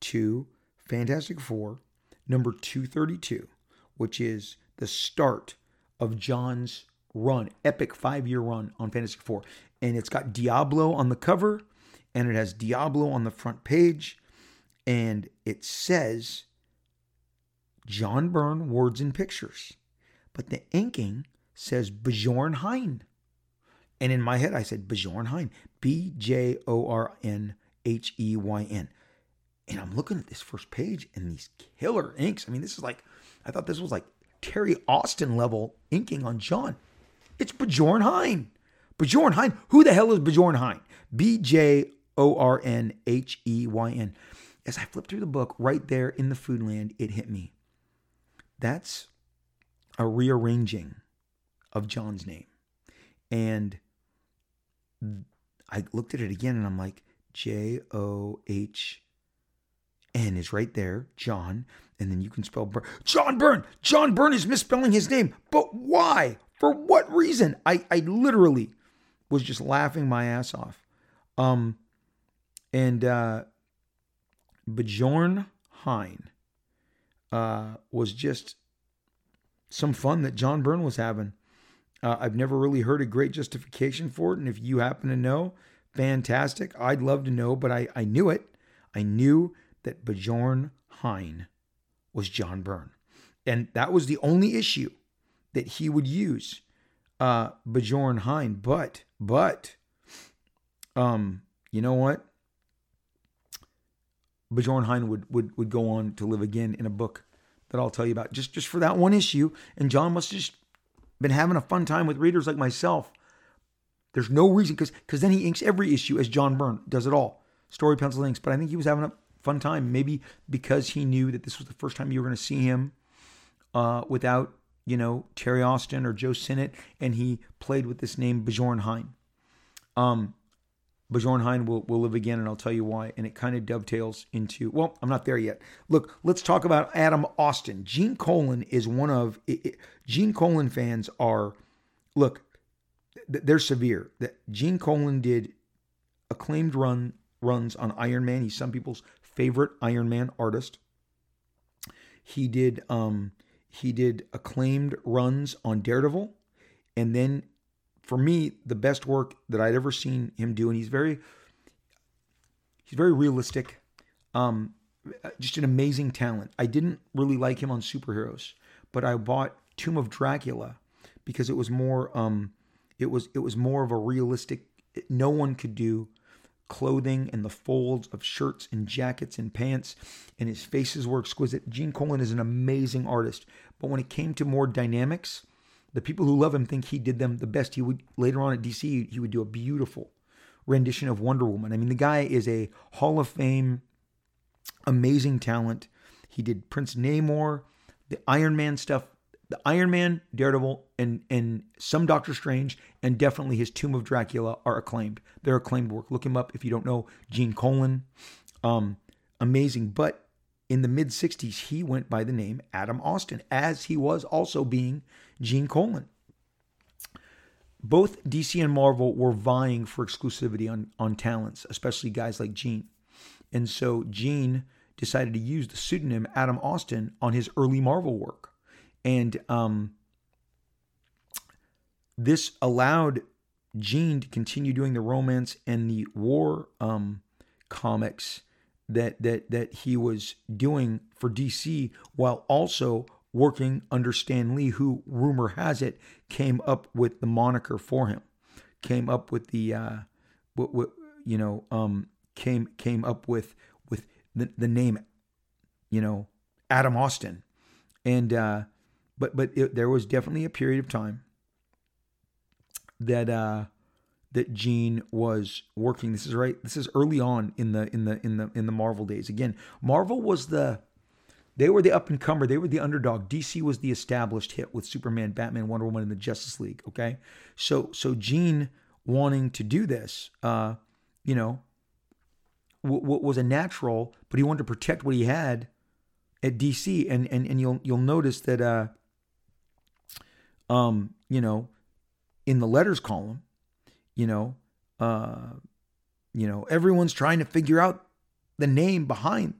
to Fantastic Four number two thirty two, which is the start of John's run, epic five year run on Fantasy Four. And it's got Diablo on the cover and it has Diablo on the front page. And it says John Byrne Words and Pictures. But the inking says Bjorn Heyn. And in my head, I said Bjorn Heyn, B J O R N H E Y N. And I'm looking at this first page and these killer inks. I mean, this is like, I thought this was like Terry Austin level inking on John. It's Bjorn Heyn. Bjorn Heyn. Who the hell is Bjorn Heyn? B J O R N H E Y N. As I flipped through the book, right there in the Foodland, it hit me. That's a rearranging of John's name. And I looked at it again and I'm like, J O H N is right there, John. And then you can spell Byrne. John Byrne. John Byrne is misspelling his name. But why? For what reason? I, I literally was just laughing my ass off. Um, and uh, Bjorn Heyn uh, was just some fun that John Byrne was having. Uh, I've never really heard a great justification for it. And if you happen to know, fantastic. I'd love to know, but I, I knew it. I knew that Bjorn Heyn was John Byrne. And that was the only issue that he would use uh, Bjorn Heyn. But, but, um, you know what? Bjorn Heyn would, would, would go on to live again in a book that I'll tell you about just, just for that one issue. And John must have just been having a fun time with readers like myself. There's no reason because because then he inks every issue as John Byrne does it all. Story pencil inks. But I think he was having a fun time. Maybe because he knew that this was the first time you were going to see him uh, without, you know, Terry Austin or Joe Sinnott, and he played with this name Bjorn Heyn. Um, Bjorn Heyn will, will live again, and I'll tell you why. And it kind of dovetails into, well, I'm not there yet. Look, let's talk about Adam Austin. Gene Colan is one of, it, it, Gene Colan fans are, look, they're severe. That Gene Colan did acclaimed run runs on Iron Man. He's some people's favorite Iron Man artist. He did um, he did acclaimed runs on Daredevil, and then for me the best work that I'd ever seen him do, and he's very he's very realistic, um, just an amazing talent. I didn't really like him on superheroes, but I bought Tomb of Dracula because it was more um, it was it was more of a realistic. No one could do clothing and the folds of shirts and jackets and pants, and his faces were exquisite. Gene Colan is an amazing artist, but when it came to more dynamics, the people who love him think he did them the best. He would later on at DC, he would do a beautiful rendition of Wonder Woman. I mean, the guy is a Hall of Fame, amazing talent. He did Prince Namor, the Iron Man stuff the Iron Man, Daredevil, and and some Doctor Strange, and definitely his Tomb of Dracula are acclaimed. They're acclaimed work. Look him up if you don't know Gene Colan. Um, amazing. But in the mid '60s, he went by the name Adam Austin, as he was also being Gene Colan. Both DC and Marvel were vying for exclusivity on on talents, especially guys like Gene. And so Gene decided to use the pseudonym Adam Austin on his early Marvel work. And um, this allowed Gene to continue doing the romance and the war um, comics that that that he was doing for DC while also working under Stan Lee, who rumor has it came up with the moniker for him, came up with the uh, what, what you know um, came came up with with the, the name, you know, Adam Austin, and uh, but but it, there was definitely a period of time that uh, that Gene was working. This is right. This is early on in the in the in the in the Marvel days. Again, Marvel was the they were the up and comer. They were the underdog. DC was the established hit with Superman, Batman, Wonder Woman, and the Justice League. Okay, so so Gene wanting to do this, uh, you know, w- w- was a natural, but he wanted to protect what he had at DC, and and and you'll you'll notice that. Uh, um, you know, in the letters column, you know, uh, you know, everyone's trying to figure out the name behind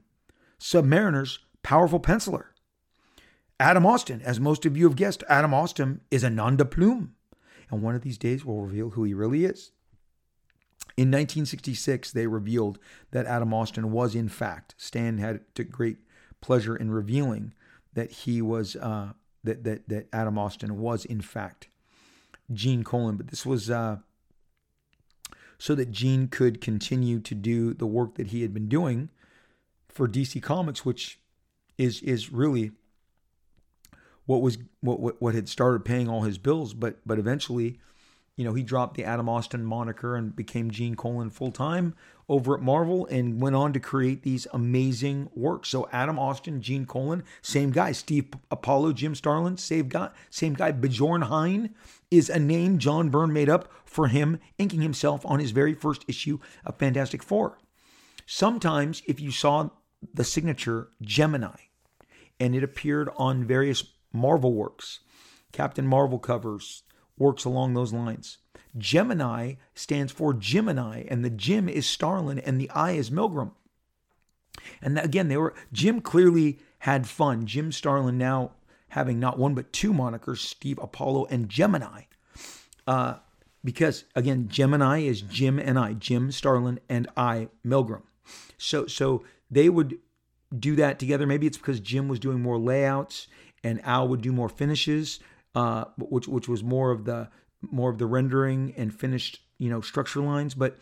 Submariner's powerful penciler. Adam Austin, as most of you have guessed, Adam Austin is a nom de plume. And one of these days we'll reveal who he really is. In 1966, they revealed that Adam Austin was, in fact, Stan had took great pleasure in revealing that he was uh, that that that Adam Austin was, in fact, Gene Colan. But this was uh, so that Gene could continue to do the work that he had been doing for DC Comics, which is is really what was what what, what had started paying all his bills. But but eventually you know, he dropped the Adam Austin moniker and became Gene Colan full time over at Marvel and went on to create these amazing works. So Adam Austin, Gene Colan, same guy. Steve Apollo, Jim Starlin, same guy. Same guy. Bjorn Heyn is a name John Byrne made up for him, inking himself on his very first issue of Fantastic Four. Sometimes, if you saw the signature Gemini, and it appeared on various Marvel works, Captain Marvel covers, works along those lines. Gemini stands for Gemini, and the Jim is Starlin, and the I is Milgrom. And again, they were Jim clearly had fun. Jim Starlin now having not one but two monikers, Steve Apollo and Gemini. Uh, because again, Gemini is Jim and I, Jim Starlin and I Milgrom. So so they would do that together. Maybe it's because Jim was doing more layouts and Al would do more finishes uh, which which was more of the more of the rendering and finished you know structure lines. But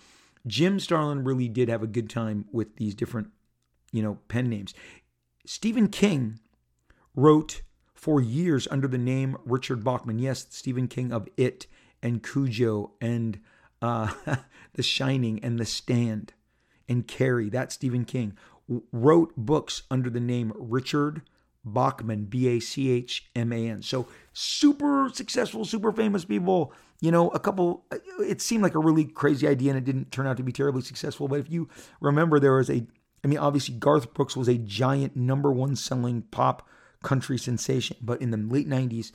Jim Starlin really did have a good time with these different you know pen names. Stephen King wrote for years under the name Richard Bachman. Yes, Stephen King of It and Cujo and uh, The Shining and The Stand and Carrie. That's Stephen King. Wrote books under the name Richard Bachman, B A C H M A N. So super successful, super famous people. You know, a couple, it seemed like a really crazy idea and it didn't turn out to be terribly successful. But if you remember, there was a, I mean, obviously Garth Brooks was a giant number one selling pop country sensation. But in the late 90s,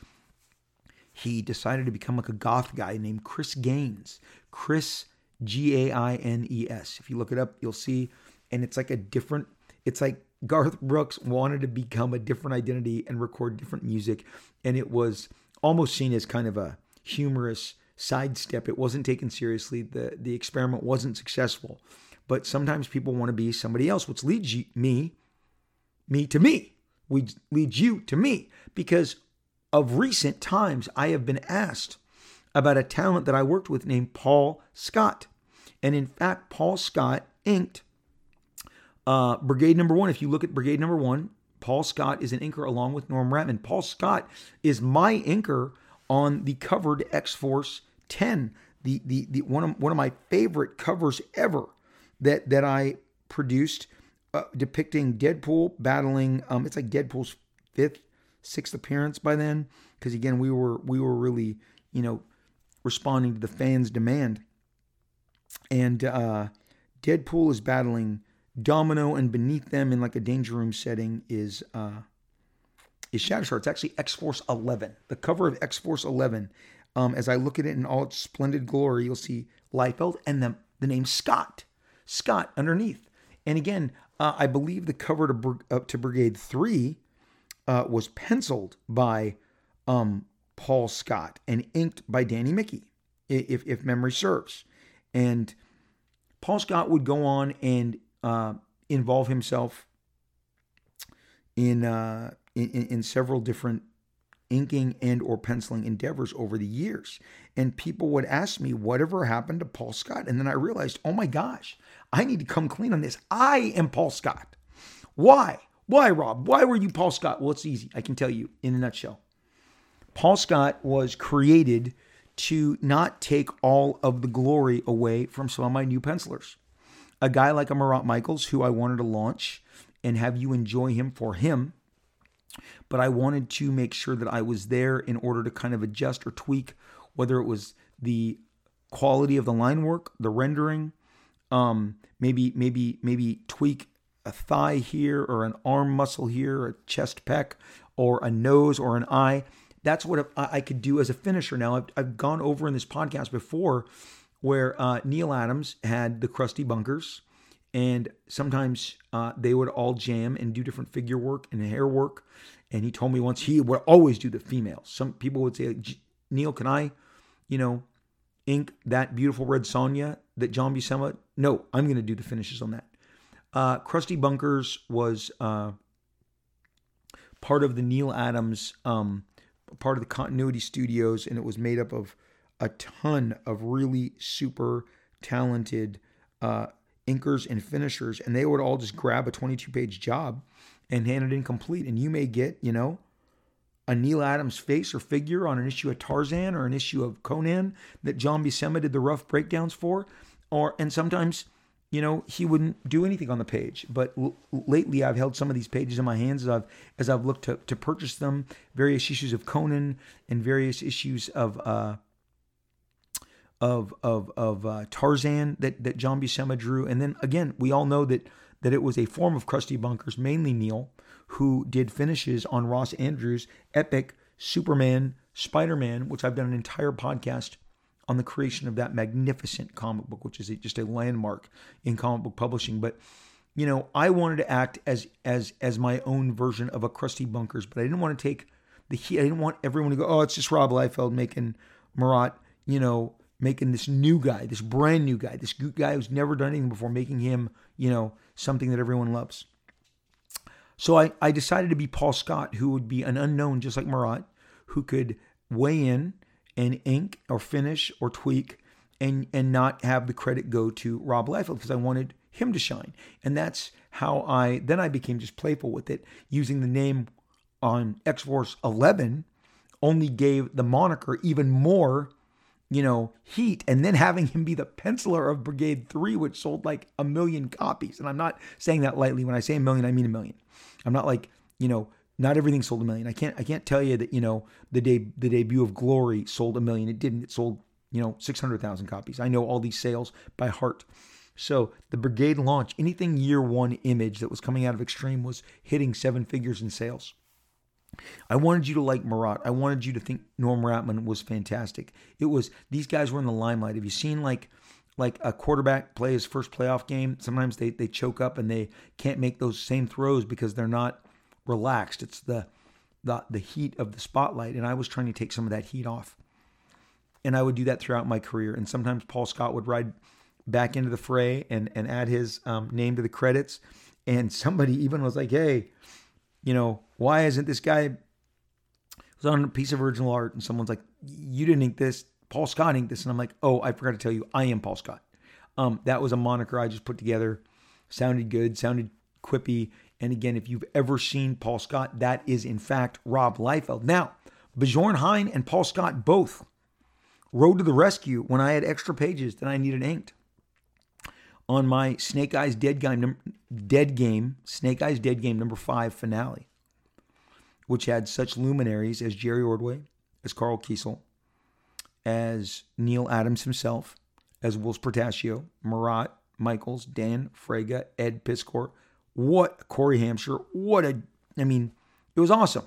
he decided to become like a goth guy named Chris Gaines. Chris, G A I N E S. If you look it up, you'll see. And it's like a different, it's like Garth Brooks wanted to become a different identity and record different music. And it was almost seen as kind of a humorous sidestep. It wasn't taken seriously. The, the experiment wasn't successful. But sometimes people want to be somebody else, which leads you, me, me to me, which leads you to me. Because of recent times, I have been asked about a talent that I worked with named Paul Scott. And in fact, Paul Scott inked uh, Brigade number one, if you look at Brigade number one, Paul Scott is an inker along with Norm Rapmund. Paul Scott is my inker on the covered X Force 10, the, the, the one, of, one of my favorite covers ever that, that I produced, uh, depicting Deadpool battling. Um, it's like Deadpool's fifth, sixth appearance by then, because again we were we were really you know responding to the fans' demand, and uh, Deadpool is battling Domino, and beneath them in like a danger room setting is uh, is Shatterstar. It's actually X Force 11. The cover of X Force 11. Um, as I look at it in all its splendid glory, you'll see Liefeld and the the name Scott. Scott underneath. And again, uh, I believe the cover to up to Brigade Three uh, was penciled by um, Paul Scott and inked by Danny Miki, if if memory serves. And Paul Scott would go on and uh, involve himself in, uh, in, in several different inking and or penciling endeavors over the years. And people would ask me whatever happened to paul scott. And then i realized oh my gosh i need to come clean on this. I am paul scott. Why? Why rob? Why were you paul scott? Well it's easy. I can tell you in a nutshell. Paul scott was created to not take all of the glory away from some of my new pencilers a guy like a Marat Mychaels, who I wanted to launch and have you enjoy him for him. But I wanted to make sure that I was there in order to kind of adjust or tweak whether it was the quality of the line work, the rendering, um, maybe maybe maybe tweak a thigh here or an arm muscle here, a chest pec, or a nose or an eye. That's what I could do as a finisher. Now I've, I've gone over in this podcast before where uh, Neal Adams had the crusty bunkers, and sometimes uh, they would all jam and do different figure work and hair work. And he told me once he would always do the females. Some people would say, Neal, can I you know, ink that beautiful red Sonja that John Buscema. No, I'm going to do the finishes on that. Uh, Crusty Bunkers was uh, part of the Neal Adams, um, part of the Continuity Studios, and it was made up of a ton of really super talented uh, inkers and finishers, and they would all just grab a 22 page job and hand it in complete. And you may get, you know, a Neal Adams face or figure on an issue of Tarzan or an issue of Conan that John Buscema did the rough breakdowns for, or and sometimes you know he wouldn't do anything on the page. But l- lately, I've held some of these pages in my hands as I've as I've looked to to purchase them. Various issues of Conan and various issues of. Uh, of of of uh, Tarzan that that John Buscema drew, and then again, we all know that that it was a form of Crusty Bunkers, mainly Neal, who did finishes on Ross Andru's epic Superman Spider Man, which I've done an entire podcast on the creation of that magnificent comic book, which is just a landmark in comic book publishing. But you know, I wanted to act as as as my own version of a Crusty Bunkers, but I didn't want to take the heat. I didn't want everyone to go, "Oh, it's just Rob Liefeld making Marat," you know, making this new guy, this brand new guy, this guy who's never done anything before, making him, you know, something that everyone loves. So I, I decided to be Paul Scott, who would be an unknown, just like Marat, who could weigh in and ink or finish or tweak and and not have the credit go to Rob Liefeld because I wanted him to shine. And that's how I then I became just playful with it, using the name on X Force 11 only gave the moniker even more you know, heat, and then having him be the penciler of Brigade 3, which sold like a million copies. And I'm not saying that lightly. When I say a million, I mean a million. I'm not like, you know, not everything sold a million. I can't I can't tell you that, you know, the day the debut of Glory sold a million. It didn't. It sold, you know, 600,000 copies. I know all these sales by heart. So the Brigade launch, anything year one image that was coming out of Extreme was hitting seven figures in sales. I wanted you to like Marat. I wanted you to think Norm Rapmund was fantastic. It was these guys were in the limelight. Have you seen like like a quarterback play his first playoff game? Sometimes they they choke up and they can't make those same throws because they're not relaxed. It's the the the heat of the spotlight, and I was trying to take some of that heat off. And I would do that throughout my career. And sometimes Paul Scott would ride back into the fray and and add his um, name to the credits. And somebody even was like, "Hey." You know, why isn't this guy was on a piece of original art and someone's like, you didn't ink this, Paul Scott inked this. And I'm like, oh, I forgot to tell you, I am Paul Scott. Um, that was a moniker I just put together. Sounded good, sounded quippy. And again, if you've ever seen Paul Scott, that is in fact Rob Liefeld. Now, Bjorn Heyn and Paul Scott both rode to the rescue when I had extra pages that I needed inked on my Snake Eyes Dead Game, Dead Game, Snake Eyes Dead Game number five finale, which had such luminaries as Jerry Ordway, as Karl Kesel, as Neal Adams himself, as Whilce Portacio, Marat, Mychaels, Dan Fraga, Ed Piskor. What Cory Hamscher, What a, I mean, it was awesome.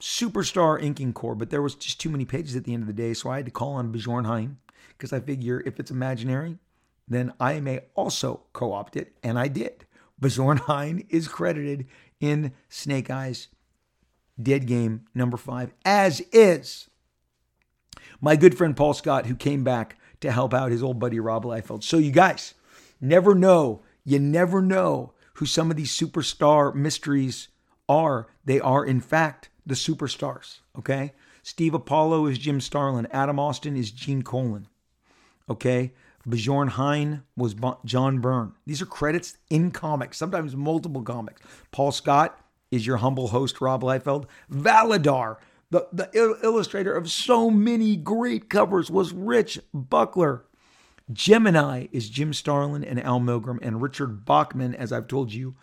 Superstar inking core, but there was just too many pages at the end of the day, so I had to call on Bjorn Heyn because I figure if it's imaginary, then I may also co opt it, and I did. Bjorn Heyn is credited in Snake Eyes Dead Game number five, as is my good friend Paul Scott, who came back to help out his old buddy Rob Liefeld. So, you guys never know, you never know who some of these superstar mysteries are. They are, in fact, the superstars. Okay. Steve Apollo is Jim Starlin. Adam Austin is Gene Colan. Okay. Bjorn Heyn was John Byrne. These are credits in comics, sometimes multiple comics. Paul Scott is your humble host, Rob Liefeld. Validar, the, the il- illustrator of so many great covers, was Rich Buckler. Gemini is Jim Starlin and Al Milgrom. And Richard Bachman, as I've told you,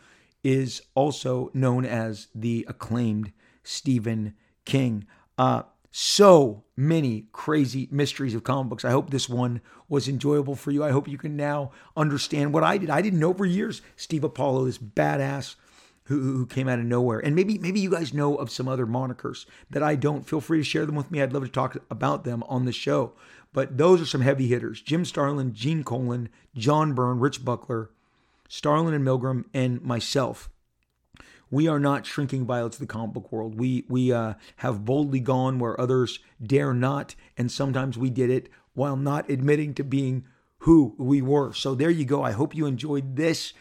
is also known as the acclaimed Stephen King. Uh, so many crazy mysteries of comic books. I hope this one was enjoyable for you. I hope you can now understand what I did. I didn't know for years Steve Apollo, this badass who, who came out of nowhere. And maybe maybe you guys know of some other monikers that I don't. Feel free to share them with me. I'd love to talk about them on the show. But those are some heavy hitters. Jim Starlin, Gene Colan, John Byrne, Rich Buckler, Starlin and Milgrom, and myself We are not shrinking violets of the comic book world. We we uh, have boldly gone where others dare not, and sometimes we did it while not admitting to being who we were. So there you go. I hope you enjoyed this.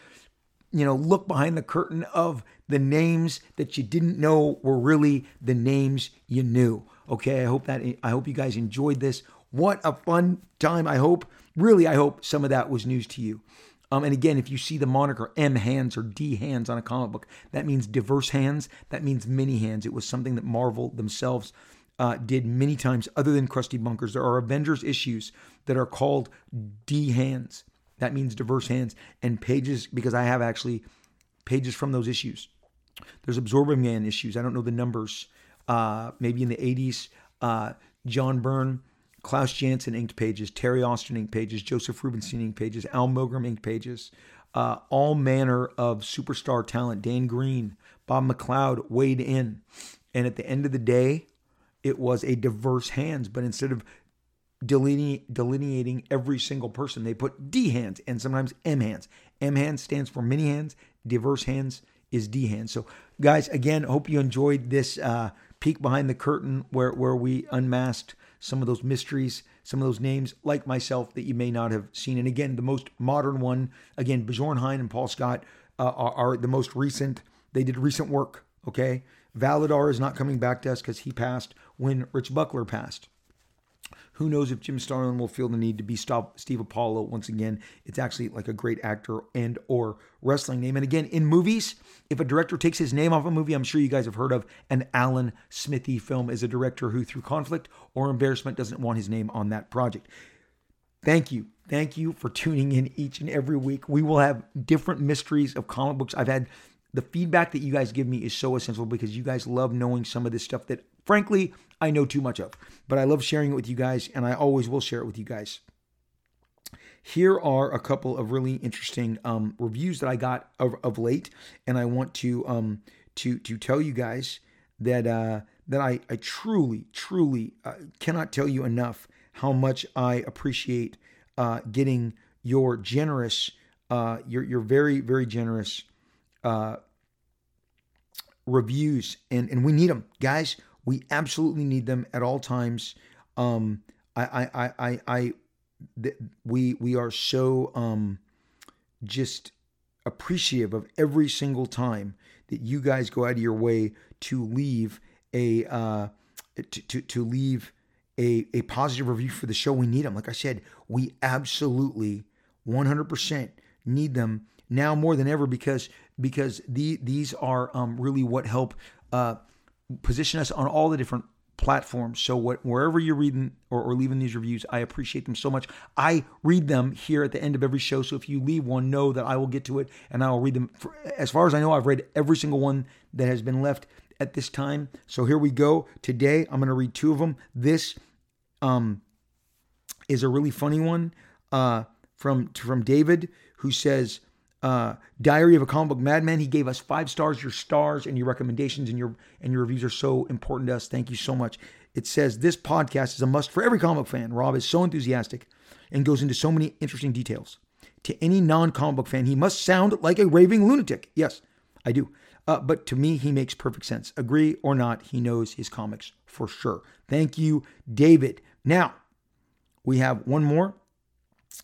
You know, look behind the curtain of the names that you didn't know were really the names you knew. Okay, I hope that I hope you guys enjoyed this. What a fun time. I hope, really, I hope some of that was news to you. Um, and again, if you see the moniker M hands or D hands on a comic book, that means diverse hands. That means many hands. It was something that Marvel themselves uh, did many times, other than Crusty Bunkers. There are Avengers issues that are called D hands. That means diverse hands and pages because I have actually pages from those issues. There's Absorbing Man issues. I don't know the numbers. Uh, maybe in the 80s. Uh, John Byrne Klaus Janson inked pages, Terry Austin inked pages, Joseph Rubinstein inked pages, Al Milgrom inked pages, uh, all manner of superstar talent. Dan Green, Bob McLeod weighed in. And at the end of the day, it was a diverse hands, but instead of delineating every single person, they put D hands and sometimes M hands. M hands stands for many hands, diverse hands is D hands. So, guys, again, hope you enjoyed this uh, peek behind the curtain where, where we unmasked some of those mysteries, some of those names, like myself, that you may not have seen. And again, the most modern one, again, Bjorn Heyn and Paul Scott uh, are, are, the most recent. They did recent work, okay? Validar is not coming back to us because he passed when Rich Buckler passed. Who knows if Jim Starlin will feel the need to be Steve Apollo once again? It's actually like a great actor and or wrestling name. And again, in movies, if a director takes his name off a movie, I'm sure you guys have heard of an Alan Smithee film as a director who, through conflict or embarrassment, doesn't want his name on that project. Thank you. Thank you for tuning in each and every week. We will have different mysteries of comic books. I've had the feedback that you guys give me is so essential because you guys love knowing some of this stuff that frankly I know too much of. But I love sharing it with you guys and I always will share it with you guys. Here are a couple of really interesting um, reviews that I got of, of, late, and I want to um, to to tell you guys that uh, that I, I truly truly uh, cannot tell you enough how much I appreciate uh, getting your generous, uh, your your very very generous uh, reviews, and and we need them, guys. We absolutely need them at all times. Um, I, I, I, I, I th- we we are so um, just appreciative of every single time that you guys go out of your way to leave a uh, to, to, to leave a, a positive review for the show. We need them. Like I said, we absolutely 100% need them now more than ever because because the, these are um, really what help uh, position us on all the different platforms. So what, wherever you're reading or, or, leaving these reviews, I appreciate them so much. I read them here at the end of every show. So if you leave one, know that I will get to it and I will read them. For, as far as I know, I've read every single one that has been left at this time. So here we go. Today, I'm going to read two of them. This um, is a really funny one uh, from from David, who says, uh, Diary of a Comic Book Madman. He gave us five stars. Your stars and your recommendations and your and your reviews are so important to us. Thank you so much. It says this podcast is a must for every comic fan. Rob is so enthusiastic and goes into so many interesting details. To any non-comic book fan, he must sound like a raving lunatic. Yes, I do. Uh, but to me, he makes perfect sense. Agree or not, he knows his comics for sure. Thank you, David. Now, we have one more.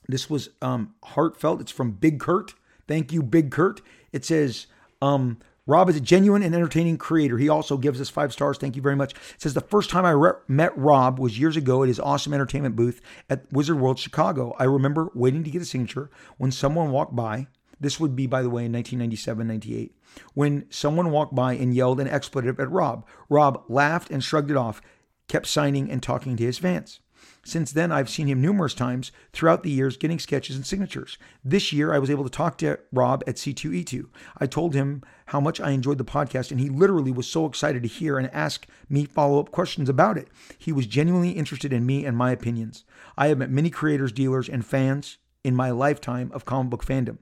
This was um, heartfelt. It's from Big Kurt. Thank you, Big Kurt. It says, um, Rob is a genuine and entertaining creator. He also gives us five stars. Thank you very much. It says the first time I re- met Rob was years ago at his awesome entertainment booth at Wizard World Chicago. I remember waiting to get a signature when someone walked by. This would be, by the way, in 1997, 98. When someone walked by and yelled an expletive at Rob. Rob laughed and shrugged it off, kept signing and talking to his fans. Since then, I've seen him numerous times throughout the years getting sketches and signatures. This year, I was able to talk to Rob at C2E2. I told him how much I enjoyed the podcast, and he literally was so excited to hear and ask me follow up questions about it. He was genuinely interested in me and my opinions. I have met many creators, dealers, and fans in my lifetime of comic book fandom,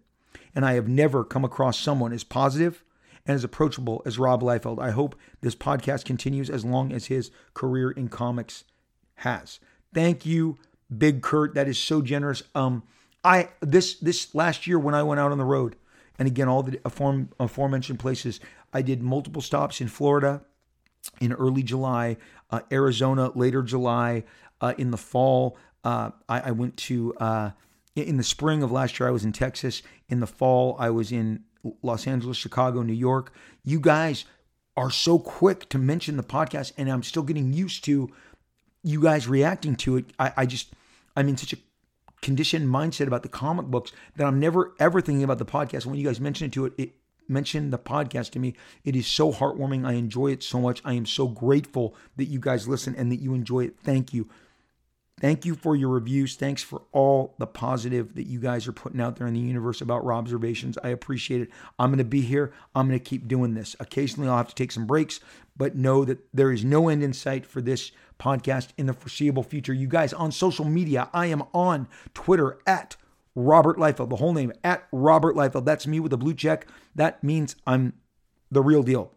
and I have never come across someone as positive and as approachable as Rob Liefeld. I hope this podcast continues as long as his career in comics has. Thank you, Big Kurt. That is so generous. Um, I this this last year when I went out on the road, And again, all the aforem- aforementioned places. I did multiple stops in Florida in early July, uh, Arizona later July, uh, in the fall. Uh, I, I, went to uh, in the spring of last year. I was in Texas. In the fall, I was in Los Angeles, Chicago, New York. You guys are so quick to mention the podcast, and I'm still getting used to you guys reacting to it. I, I just I'm in such a conditioned mindset about the comic books that I'm never ever thinking about the podcast. When you guys mention it to it, it mention the podcast to me. It is so heartwarming. I enjoy it so much. I am so grateful that you guys listen and that you enjoy it. Thank you. Thank you for your reviews. Thanks for all the positive that you guys are putting out there in the universe about Robservations. I appreciate it. I'm going to be here. I'm going to keep doing this. Occasionally, I'll have to take some breaks, but know that there is no end in sight for this podcast in the foreseeable future. You guys on social media, I am on Twitter at Robert Liefeld, the whole name at Robert Liefeld. That's me with a blue check. That means I'm the real deal.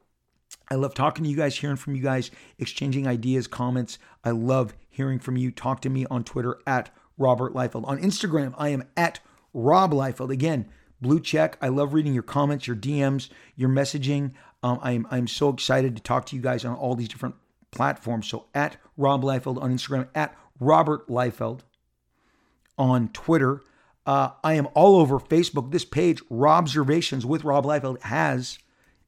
I love talking to you guys, hearing from you guys, exchanging ideas, comments. I love hearing from you. Talk to me on Twitter at Robert Liefeld. On Instagram, I am at Rob Liefeld. Again, blue check. I love reading your comments, your DMs, your messaging. Um, I'm I'm so excited to talk to you guys on all these different platforms. So at Rob Liefeld on Instagram, at Robert Liefeld on Twitter. Uh, I am all over Facebook. This page, Robservations with Rob Liefeld, has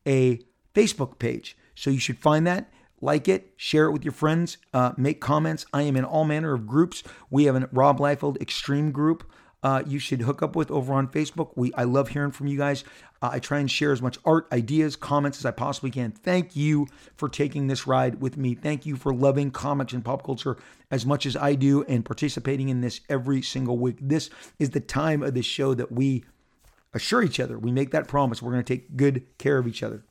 a Facebook page. So you should find that, like it, share it with your friends, uh, make comments. I am in all manner of groups. We have a Rob Liefeld Extreme group. Uh, you should hook up with over on Facebook. We I love hearing from you guys. Uh, I try and share as much art, ideas, comments as I possibly can. Thank you for taking this ride with me. Thank you for loving comics and pop culture as much as I do and participating in this every single week. This is the time of the show that we assure each other. We make that promise. We're going to take good care of each other.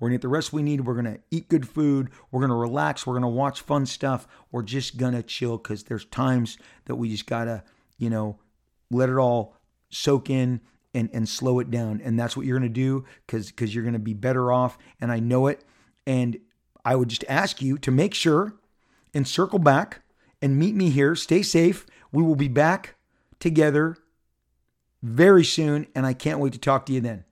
We're going to get the rest we need. We're going to eat good food. We're going to relax. We're going to watch fun stuff. We're just going to chill because there's times that we just got to, you know, let it all soak in and, and slow it down. And that's what you're going to do because because you're going to be better off. And I know it. And I would just ask you to make sure and circle back and meet me here. Stay safe. We will be back together very soon. And I can't wait to talk to you then.